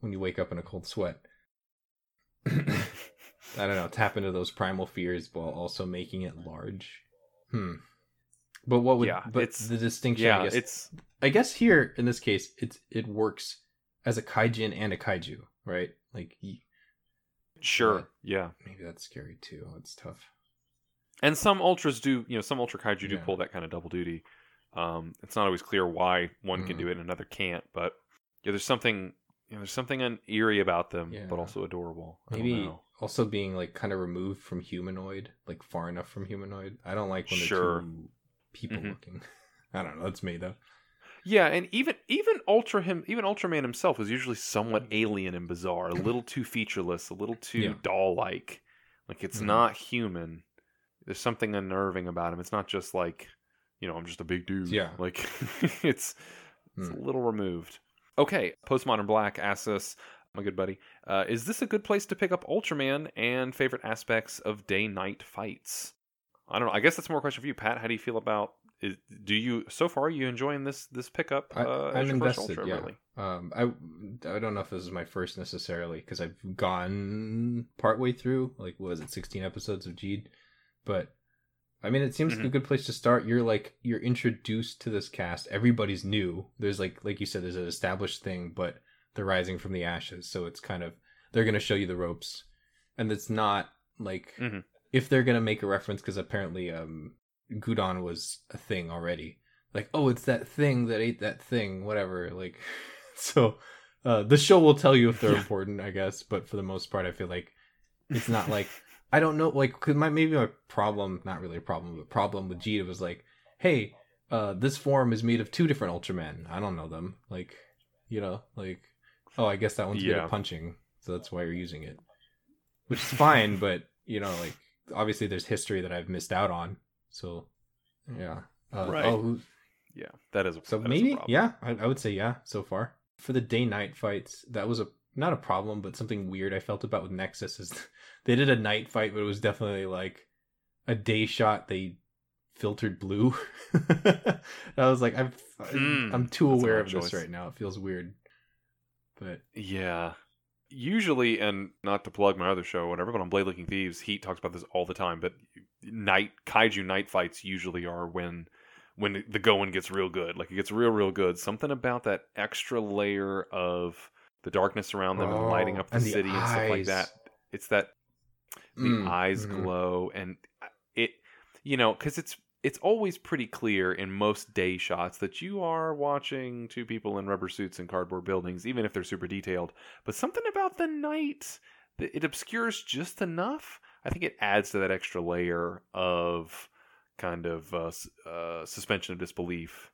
when you wake up in a cold sweat. I don't know, tap into those primal fears while also making it large. Hmm. But what would Yeah, but it's- the distinction yeah, I guess it's I guess here in this case it's it works as a kaijin and a kaiju, right? Like sure. But- Yeah. maybe that's scary too. It's tough. And some ultras do, you know, some ultra kaiju do pull that kind of double duty. Um, it's not always clear why one can Mhm. do it and another can't, but yeah, there's something, you know, there's something un- eerie about them, Yeah. but also adorable. I don't Maybe know. also being like kind of removed from humanoid, like far enough from humanoid. I don't like when they're Sure. people Mhm. looking. I don't know. That's me though. Yeah, and even even Ultra him even Ultraman himself was usually somewhat alien and bizarre, a little too featureless, a little too Yeah. doll like. Like it's Mhm. not human. There's something unnerving about him. It's not just like, you know, I'm just a big dude. Yeah. Like it's it's Hmm. a little removed. Okay, Postmodern Black asks us, my good buddy, uh, is this a good place to pick up Ultraman and favorite aspects of day night fights? I don't know. I guess that's more a question for you, Pat. How do you feel about? Is, do you so far are you enjoying this this pickup? I, uh, your first invested. Ultra, yeah. really? Um, I I don't know if this is my first necessarily because I've gone partway through. Like, what was it, 16 episodes of Geed? But I mean, it seems like a good place to start. You're like you're introduced to this cast. Everybody's new. There's like like you said, there's an established thing, but they're rising from the ashes. So it's kind of they're gonna show you the ropes, and it's not like Mhm. if they're gonna make a reference because apparently um Gudon was a thing already. Like, oh, it's that thing that ate that thing, whatever. Like, so uh, the show will tell you if they're Yeah. important, I guess. But for the most part, I feel like it's not like I don't know. Like, cause my maybe my problem, not really a problem, but problem with Jeeta was like, hey, uh, this form is made of two different Ultramen. I don't know them. Like, you know, like, oh, I guess that one's good at punching, so that's why you're using it, which is fine. but you know, like, obviously, there's history that I've missed out on. So, yeah. Uh, Right. Oh, who, Yeah, that is a so that is a maybe, problem. yeah, I, I would say yeah. So far, for the day night fights, that was a not a problem, but something weird I felt about with Nexus is they did a night fight, but it was definitely like a day shot. They filtered blue. I was like, I'm Hmm, I'm too aware odd of this right now. It feels weird, but Yeah. Usually, and not to plug my other show, or whatever, but on Blade Looking Thieves, Heat talks about this all the time. But night kaiju night fights usually are when when the going gets real good. Like it gets real, real good. Something about that extra layer of the darkness around them and lighting Oh, up the and the city and stuff like that. It's that the Mm, eyes mhm. glow and it you know because it's it's always pretty clear in most day shots that you are watching two people in rubber suits and cardboard buildings even if they're super detailed but something about the night that it obscures just enough i think it adds to that extra layer of kind of uh, uh, suspension of disbelief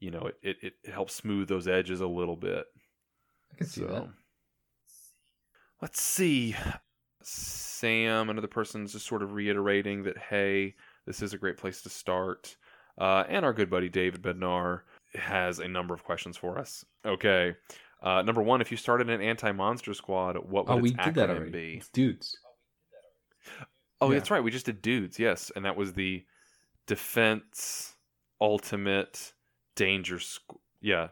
you know it, it, it helps smooth those edges a little bit I can see that. let's see. Sam, another person's just sort of reiterating that, hey, this is a great place to start. Uh, and our good buddy David Bednar has a number of questions for us. Okay. Uh, number one, if you started an anti monster squad, what would Oh, its we did that acronym already. be? It's dudes. Oh, Yeah. that's right. We just did dudes, yes. And that was the Defense Ultimate Danger squad. Yeah.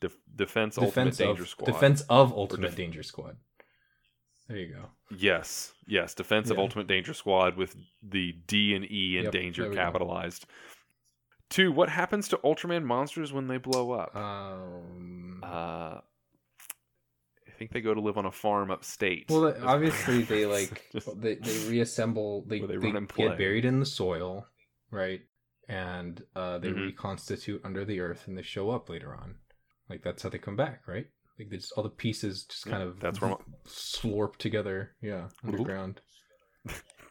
Def- Defense, Ultimate Defense Danger Squad. Defense of Ultimate def- Danger Squad. There you go. Yes, yes, Defense of Yeah. Ultimate Danger Squad with the D and E in Yep, danger we go. capitalized. Two, what happens to Ultraman monsters when they blow up? Um, Uh, I think they go to live on a farm upstate. Well, obviously they like Just- they, they reassemble. They, they they, get buried in the soil, right? And uh, they Mhm. reconstitute under the earth, and they show up later on. Like that's how they come back, right? Like just all the pieces just Yeah, kind of that's where slurp together, yeah, underground.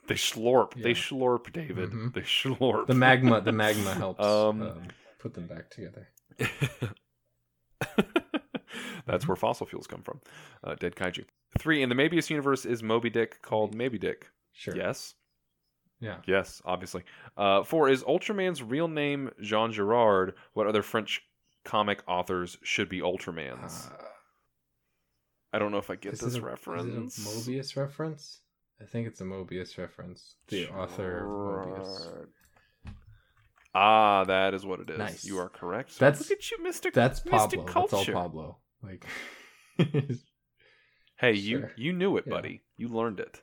they slurp. They slorp, David. Mhm. They slorp. The magma, the magma helps Um, um, put them back together. That's where fossil fuels come from. Uh, dead kaiju. Three, in the Mebius universe, is Moby Dick called Maybe Dick? Sure. Yes. Yeah. Yes, obviously. Uh, four is Ultraman's real name Jean Giraud. What other French comic authors should be Ultramans? Uh, I don't know if I get is this a- reference. Is it a Mobius reference? I think it's a Mobius reference. The author of Mobius. Ah, that is what it is. Nice. You are correct. So That's- look at you, Mister. That's Pablo. That's all. Pablo. Like, Hey, you Sure. you knew it, Yeah. buddy. You learned it.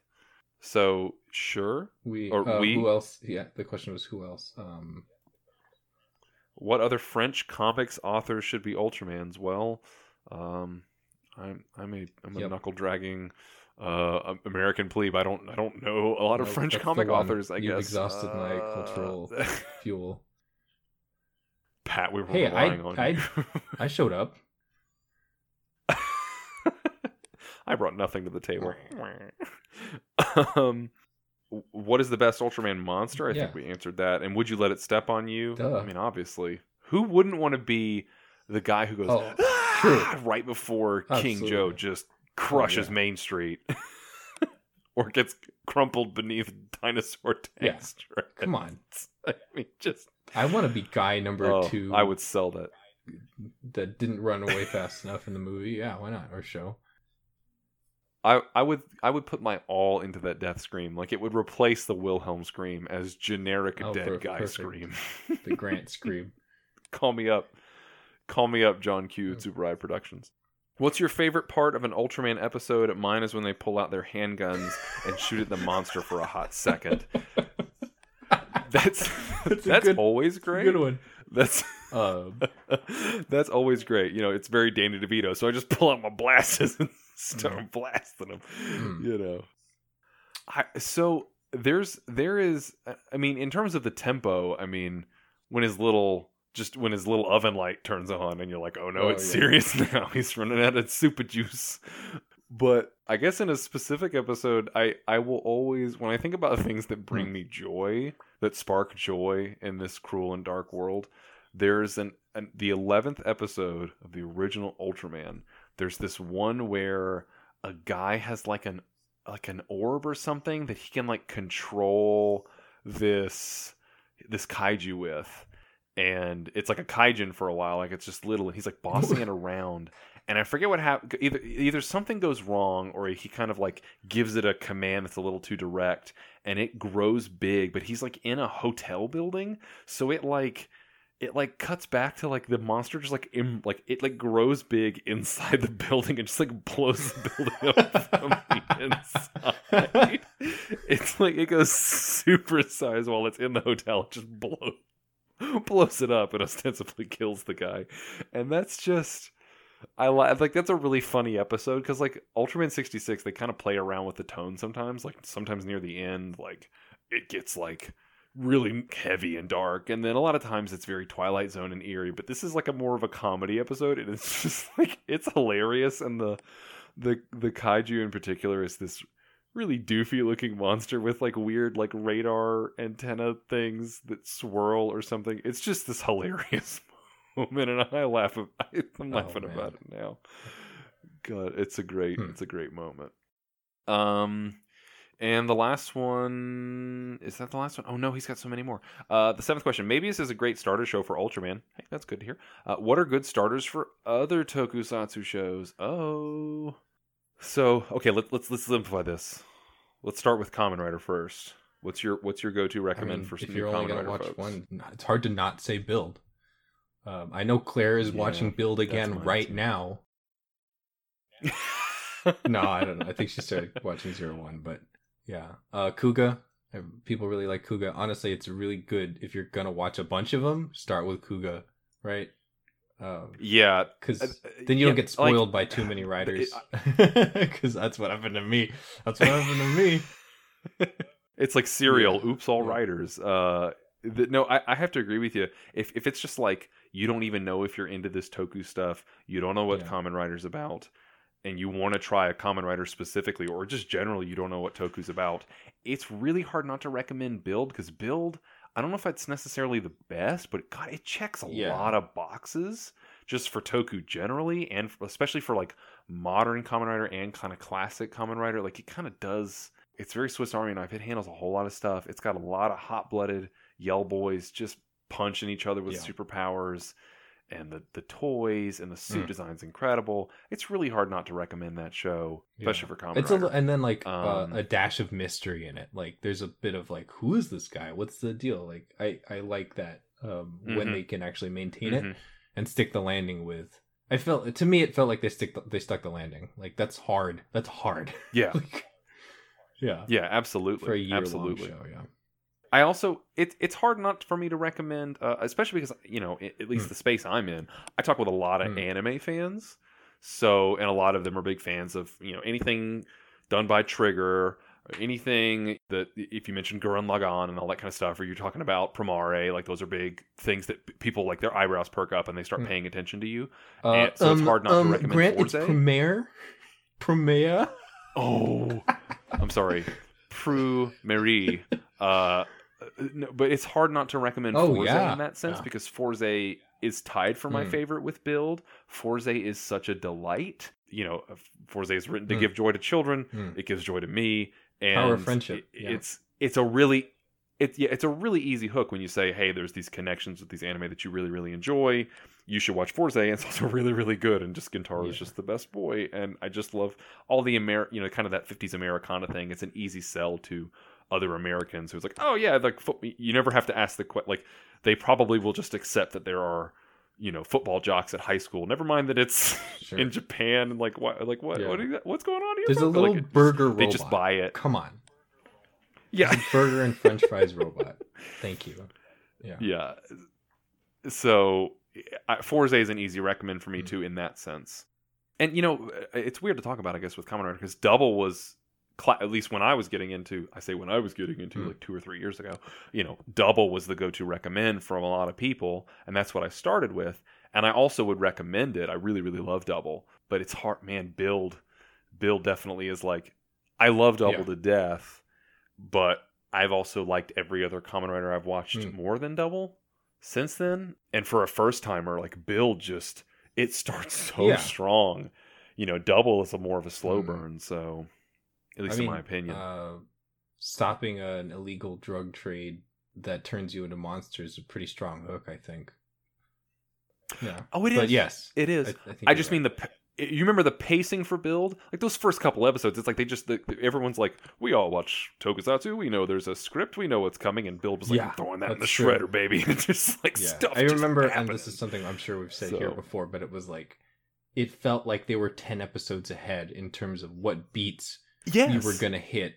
So sure. we Or uh, we- who else? Yeah, the question was who else? Um, What other French comics authors should be Ultramans? Well, um, I'm I'm a I'm a Yep. knuckle dragging uh, American plebe. I don't I don't know a lot of No, French comic authors. I You've guess exhausted my Uh, cultural fuel. Pat, we were Hey, I- relying on I- you. I showed up. I brought nothing to the table. um, what is the best Ultraman monster? I think we answered that. And would you let it step on you? Duh. I mean, obviously, who wouldn't want to be the guy who goes Oh, Right before King Joe just oh, crushes yeah. Main Street, or gets crumpled beneath dinosaur Yeah. tanks. Come on. I mean, just I want to be guy number oh, two. I would sell that. that didn't run away fast enough in the movie. Yeah, why not? Or show. I, I would I would put my all into that death scream. Like it would replace the Wilhelm scream as generic Oh, dead per- guy perfect. scream. The Grant scream. Call me up. Call me up, John Q at Mm. Tsuburaya Productions. What's your favorite part of an Ultraman episode? Mine is when they pull out their handguns and shoot at the monster for a hot second. That's That's that's, good- always great. Good one. That's Um, that's always great. You know, it's very Danny DeVito. So I just pull out my blasters and start Mm. blasting them. Mm. You know. I, so there's there is I mean in terms of the tempo, I mean when his little just when his little oven light turns on and you're like, "Oh no, Oh, it's yeah. serious now. He's running out of super juice." But I guess in a specific episode, I I will always when I think about things that bring hmm. me joy, that spark joy in this cruel and dark world, there's an, an the 11th episode of the original Ultraman. There's this one where a guy has like an like an orb or something that he can like control this this kaiju with and it's like a kaijin for a while like it's just little and he's like bossing it around and i forget what happened either either something goes wrong or he kind of like gives it a command that's a little too direct and it grows big but he's like in a hotel building so it like it like cuts back to like the monster just like Im- like it like grows big inside the building and just like blows the building up from the inside. It's like it goes super size while it's in the hotel, it just blows blows it up and ostensibly kills the guy. And that's just I li- like that's a really funny episode because like Ultraman sixty six they kind of play around with the tone sometimes. Like sometimes near the end, like it gets like really heavy and dark and then a lot of times it's very twilight zone and eerie but this is like a more of a comedy episode and it's just like it's hilarious and the the the kaiju in particular is this really doofy looking monster with like weird like radar antenna things that swirl or something it's just this hilarious moment and i laugh i'm Oh, laughing man. about it now god it's a great Hmm. it's a great moment um and the last one is that the last one? Oh no, he's got so many more. Uh, the seventh question: Maybe this is a great starter show for Ultraman. Hey, that's good to hear. Uh, what are good starters for other Tokusatsu shows? Oh, so okay, let, let's let's simplify this. Let's start with Kamen Rider first. What's your what's your go to I recommend mean, for some if new you're only Kamen gonna Rider watch folks? one, it's hard to not say build. Um, I know Claire is Yeah, watching build again right too. now. no, I don't know. I think she started watching Zero One, but yeah, uh, Kuuga. People really like Kuuga. Honestly, it's really good if you're gonna watch a bunch of them. Start with Kuuga, right? Yeah, Because uh, then you yeah, don't get like, spoiled by too many writers. Because that's what happened to me. That's what happened to me. it's like serial. Yeah. Oops, all Yeah. writers. Uh, the, no, I, I have to agree with you. If if it's just like you don't even know if you're into this Toku stuff, you don't know what Yeah. Kamen Rider's about, and you want to try a Kamen Rider specifically, or just generally you don't know what Toku's about, it's really hard not to recommend Build because Build. I don't know if it's necessarily the best, but God, it checks a Yeah. lot of boxes just for Toku generally, and especially for like modern Kamen Rider and kind of classic Kamen Rider. Like it kind of does. It's very Swiss Army knife. It handles a whole lot of stuff. It's got a lot of hot blooded yell boys just punching each other with Yeah. superpowers, and the the toys and the suit Mm. design's incredible. It's really hard not to recommend that show, especially Yeah. for Kamen It's a, and then like Um, uh, a dash of mystery in it. Like there's a bit of like, who is this guy? What's the deal? Like I I like that um, when Mhm. they can actually maintain Mhm. it and stick the landing with. I felt to me it felt like they stick the, they stuck the landing. Like that's hard. That's hard. Yeah, Like, yeah. yeah, absolutely, For a year absolutely. long show. Yeah. I also it's it's hard not for me to recommend, uh, especially because you know at least Mm. the space I'm in, I talk with a lot of Mm. anime fans, so and a lot of them are big fans of you know anything done by Trigger, anything that if you mention Gurren Lagann and all that kind of stuff, or you're talking about Primare, like those are big things that people like their eyebrows perk up and they start Mm. paying attention to you. Uh, And so it's hard not to recommend Grant, Fourze. it's Promare. Promare. Oh, I'm sorry, Prue Marie. Uh, no, but it's hard not to recommend Oh, Fourze yeah. in that sense Yeah. because Fourze is tied for my Hmm. favorite with Build. Fourze is such a delight. You know, Fourze is written to Hmm. give joy to children. Hmm. It gives joy to me. And Power of friendship, it- yeah. it's it's a really it's yeah, it's a really easy hook when you say, hey, there's these connections with these anime that you really really enjoy. You should watch Fourze. And it's also really really good. And just Gentaro is just the best boy. And I just love all the Amer you know kind of that 50s Americana thing. It's an easy sell to other Americans who's like, oh yeah, like fo- you never have to ask the que- like they probably will just accept that there are you know football jocks at high school. Never mind that it's Sure. in Japan and like what like what Yeah. what what's going on here? There's a little it- burger They robot. just buy it. Come on. Yeah, burger and French fries robot. Thank you. Yeah. yeah. So I- Fourze is an easy recommend for me Mm. too in that sense. And you know, it's weird to talk about, I guess, with Rider because Double was cla at least when I was getting into. I say when I was getting into Mm. like two or three years ago. You know, Double was the go-to recommend from a lot of people, and that's what I started with. And I also would recommend it. I really, really love Double, but it's hard, man. Build, build definitely is like I love Double Yeah. to death, but I've also liked every other Kamen Rider I've watched Mm. more than Double since then. And for a first timer, like Build just it starts so Yeah. strong. You know, Double is a more of a slow Mm. burn, so at least I mean, in my opinion. Uh, stopping an illegal drug trade that turns you into monsters is a pretty strong hook, I think. Yeah. oh, it is. But yes. it is. I, I, I just right. mean the. You remember the pacing for Build? Like those first couple episodes, it's like they just the, everyone's like, we all watch Tokusatsu. We know there's a script. We know what's coming, and Build was like, Yeah, I'm throwing that in the true. shredder, baby. It's just like yeah. stuff. I remember, and this is something I'm sure we've said here before, but it was like, it felt like they were 10 episodes ahead in terms of what beats yes. you were going to hit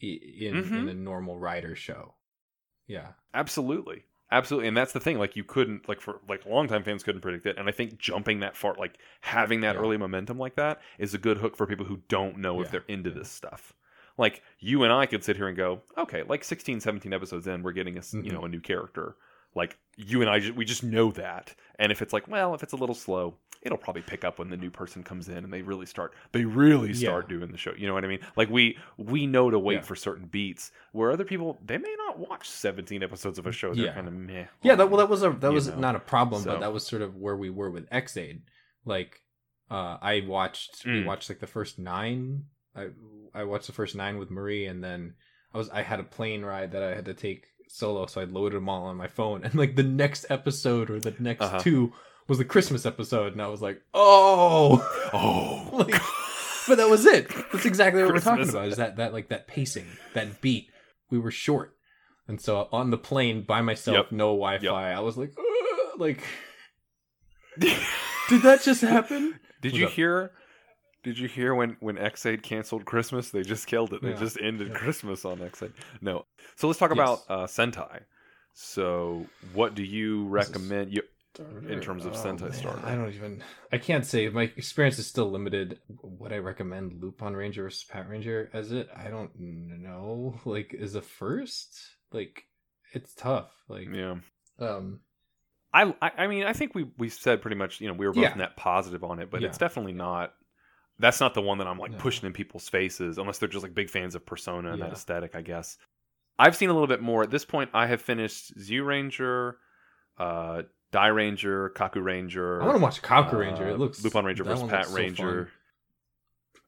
in, in Mhm. a normal rider show. Yeah. Absolutely. Absolutely. And that's the thing. Like you couldn't like for like longtime fans couldn't predict it. And I think jumping that far like having that Yeah. early momentum like that is a good hook for people who don't know if they're into this stuff. Like you and I could sit here and go, okay, like 16, 17 episodes in, we're getting a you Mhm. know a new character. Like you and I, we just know that. And if it's like, well, if it's a little slow, it'll probably pick up when the new person comes in and they really start, they really start Yeah. doing the show. You know what I mean? Like we we know to wait Yeah. for certain beats, where other people they may not watch seventeen episodes of a show. They're Yeah. kind of meh. Yeah, that well, that was a that was know, not a problem, so- but that was sort of where we were with Ex-Aid. Like, uh, I watched we Mm. watched like the first nine. I I watched the first nine with Marie, and then I was I had a plane ride that I had to take solo, so I loaded them all on my phone. And like the next episode or the next Uh-huh. two was the Christmas episode, and I was like, oh, Oh, like, but that was it. That's exactly what we're talking about. Is that that like that pacing, that beat? We were short, and so on the plane by myself, Yep. no Wi-Fi. I was like, like, did that just happen? Did What's you up? hear? Did you hear when when Ex-Aid canceled Christmas? They just killed it. They Yeah. just ended Yeah. Christmas on Ex-Aid. No. So let's talk Yes. about uh, Sentai. So what do you recommend? You In terms of Sentai Oh, man, starter. I don't even. I can't say my experience is still limited. Would I recommend Lupinranger versus Patranger as it? I don't know. Like, is a first, like, it's tough. Like, yeah. um, I, I I mean I think we we said pretty much you know we were both Yeah. net positive on it, but Yeah. it's definitely not. That's not the one that I'm like No. pushing in people's faces, unless they're just like big fans of Persona and that aesthetic, I guess. I've seen a little bit more at this point. I have finished Z Ranger, uh, Dairanger, Kaku Ranger. I want to watch Kaku Ranger. uh, It looks Lupinranger versus Pat so Ranger.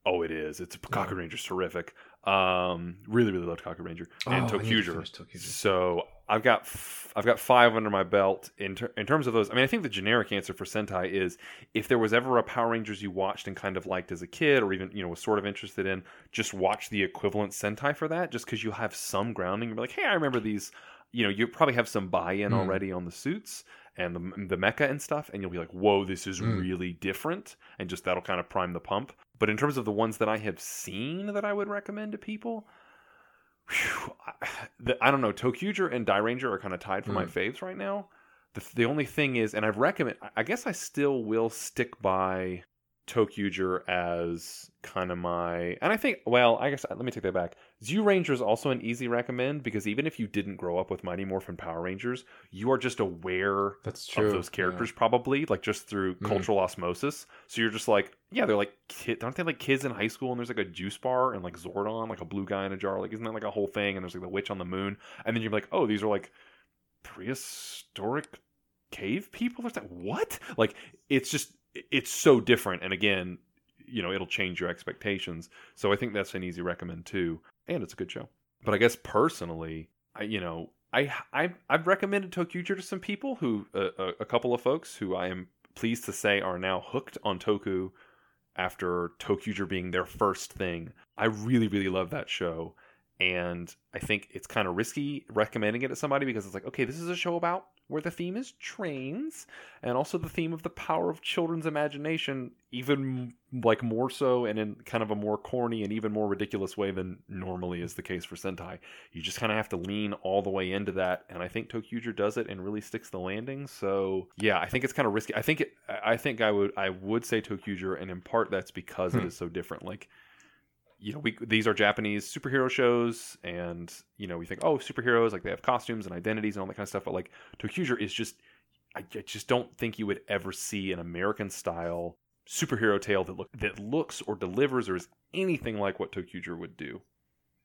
oh, it is. It's Kaku Yeah. Ranger's terrific. Um, really, really loved Kaku Ranger Oh, and to ToQger. So I've got f- I've got five under my belt in ter- in terms of those. I mean, I think the generic answer for Sentai is if there was ever a Power Rangers you watched and kind of liked as a kid, or even you know was sort of interested in, just watch the equivalent Sentai for that, just because you have some grounding. You're like, hey, I remember these. You know, you probably have some buy-in Mm. already on the suits and the the mecha and stuff, and you'll be like, whoa, this is Mm. really different, and just that'll kind of prime the pump. But in terms of the ones that I have seen that I would recommend to people, whew, I, the, I don't know. ToQger and Dairanger are kind of tied for my Mm. faves right now. The, the only thing is, and I've recommend, I guess I still will stick by ToQger as kind of my, and I think, well, I guess let me take that back. Zoo Ranger is also an easy recommend because even if you didn't grow up with Mighty Morphin Power Rangers, you are just aware That's true. of those characters probably, like just through Mm. cultural osmosis. So you're just like, yeah, they're like, kid, aren't they like kids in high school? And there's like a juice bar and like Zordon, like a blue guy in a jar. Like, isn't that like a whole thing? And there's like the witch on the moon. And then you're like, oh, these are like prehistoric cave people. There's that what? Like, it's just, it's so different. And again, you know, it'll change your expectations. So I think that's an easy recommend too. And it's a good show. But I guess personally, I, you know, I, I I've recommended ToQger to some people who uh, a, couple of folks who I am pleased to say are now hooked on Toku after ToQger being their first thing. I really really love that show and I think it's kind of risky recommending it to somebody because it's like okay, this is a show about where the theme is trains and also the theme of the power of children's imagination even like more so and in kind of a more corny and even more ridiculous way than normally is the case for Sentai you just kind of have to lean all the way into that and i think ToQger does it and really sticks the landing so yeah i think it's kind of risky i think it i think i would i would say ToQger and in part that's because it Hmm. is so different like you know we these are japanese superhero shows and you know we think oh superheroes like they have costumes and identities and all that kind of stuff but like ToQger is just i, I just don't think you would ever see an american style superhero tale that look that looks or delivers or is anything like what ToQger would do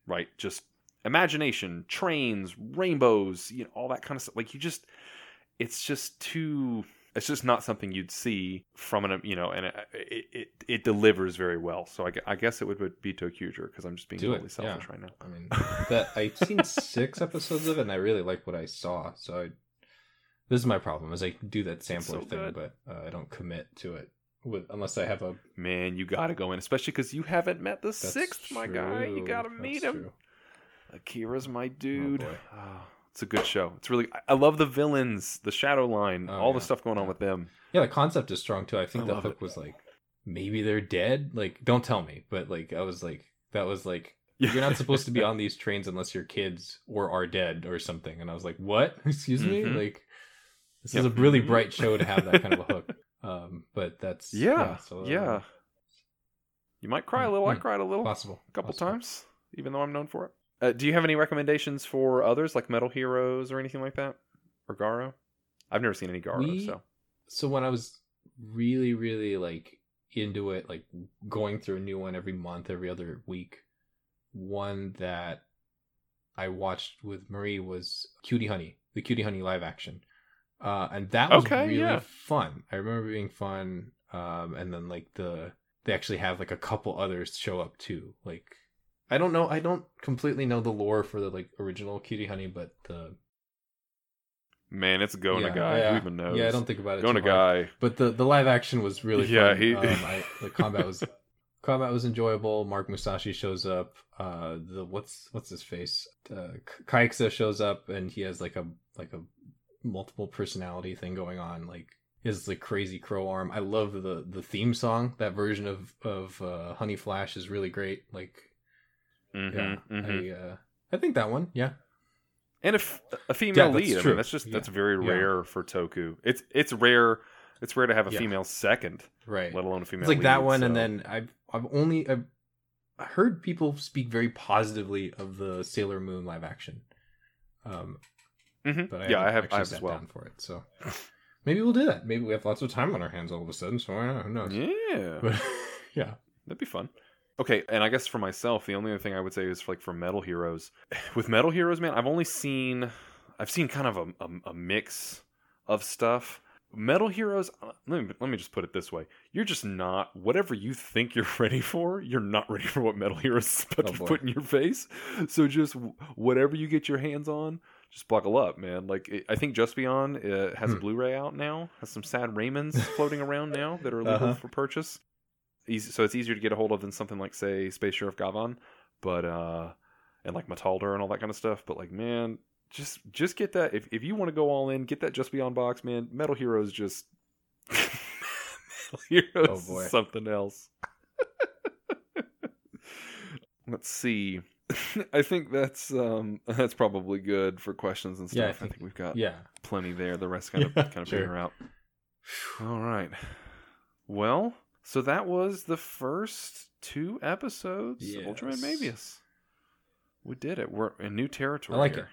right just imagination, trains, rainbows, you know, all that kind of stuff. Like you just, it's just too. It's just not something you'd see from an, you know, and it it, it, it delivers very well. So I, I guess it would, be ToQger because I'm just being Do it, totally selfish yeah. right now. I mean, that I've seen six episodes of it, and I really like what I saw. So I, this is my problem: is I do that sampler so thing, but uh, I don't commit to it with unless I have a. Man, you got to go in, especially because you haven't met the That's sixth, my guy. You got to meet That's him. true. Akira's my dude. boy. Ah, it's a good show. It's really. I- I love the villains, the Shadow Line, Oh, all the stuff going on with them. Yeah, the concept is strong too. I think I the hook it. was like maybe they're dead. Like, don't tell me, but like I was like that was like Yeah. you're not supposed to be on these trains unless you're kids or are dead or something. And I was like, what? Excuse me? Mhm. Like, this Yep. is a really Mhm. bright show to have that kind of a hook. Um, but that's Yeah, so, uh, yeah. You might cry a little. I Mm, cried a little. possible a couple possible. times, even though I'm known for it. Uh, do you have any recommendations for others, like Metal Heroes or anything like that, or Garo? I've never seen any Garo, We- so So when I was really, really like into it, like going through a new one every month, every other week, one that I watched with Marie was Cutie Honey, the Cutie Honey live action. Uh, and that was Okay, really yeah. fun. I remember being fun. Um, and then like the they actually have like a couple others show up too. Like I don't know, I don't completely know the lore for the like original Cutie Honey, but the man, it's going yeah, to guy. yeah, Who even knows? Yeah, I don't think about it. going to guy. But the the live action was really Yeah, fun. he- um, I, the combat was combat was enjoyable. Mark Musashi shows up. Uh, the what's what's his face? Uh, Kaiksa shows up, and he has like a like a multiple personality thing going on. Like his like crazy crow arm. I love the the theme song. That version of of uh, Honey Flash is really great. Like hmm yeah, hmm I uh, I think that one. Yeah, and a, f- a female Yeah, that's lead. I true. mean, that's just that's Yeah. very Yeah. rare for Toku. It's it's rare. It's rare to have a female second, right. let alone a female. It's like that lead, one, and then I've I've only I've heard people speak very positively of the Sailor Moon live action. Um, Mhm. but I yeah, I have. I have sat well. down for it. So maybe we'll do that. Maybe we have lots of time on our hands all of a sudden. So? Who knows? Yeah, But yeah, That'd be fun. Okay, and I guess for myself, the only other thing I would say is like for Metal Heroes. With Metal Heroes, man, I've only seen, I've seen kind of a, a, a mix of stuff. Metal Heroes, uh, let me let me just put it this way: you're just not whatever you think you're ready for. You're not ready for what Metal Heroes is about Oh, to boy. put in your face. So just whatever you get your hands on, just buckle up, man. Like it, I think Just Beyond uh, has a Hmm. Blu-ray out now. Has some sad Raymonds floating around now that are legal Uh-huh. for purchase easy, so it's easier to get a hold of than something like say Space Sheriff Gavan, but uh, and like Metalder and all that kind of stuff. But like, man, just just get that if if you want to go all in, get that Just Beyond box, man. Metal Heroes just Metal Heroes Oh, something else. Let's see. I think that's um that's probably good for questions and stuff. Yeah, I I think, think- we've got yeah. plenty there. The rest kind of Yeah, kind of sure. figure out. All right. Well, So that was the first two episodes of Ultraman Yes. Mebius. We did it. We're in new territory. I like here.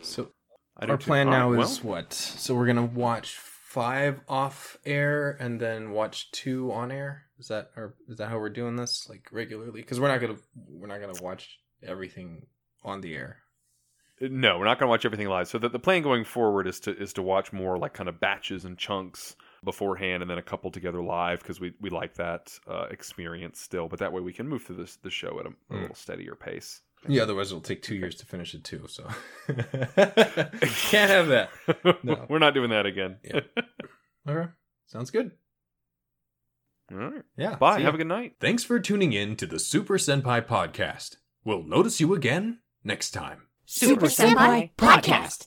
So I our plan All now is what? So we're gonna watch five off air and then watch two on air. Is that or is that how we're doing this like regularly? Because we're not gonna we're not gonna watch everything on the air. Uh, no, we're not going to watch everything live. So the, the plan going forward is to is to watch more like kind of batches and chunks beforehand, and then a couple together live because we we like that uh, experience still. But that way we can move through this the show at a, a Mm. little steadier pace. Yeah, otherwise it'll take two years to finish it too. So can't have that. No. we're not doing that again. Yeah. Okay, sounds good. All right. Yeah. Bye. Have a good night. Thanks for tuning in to the Super Senpai Podcast. We'll notice you again next time. Super Senpai Podcast.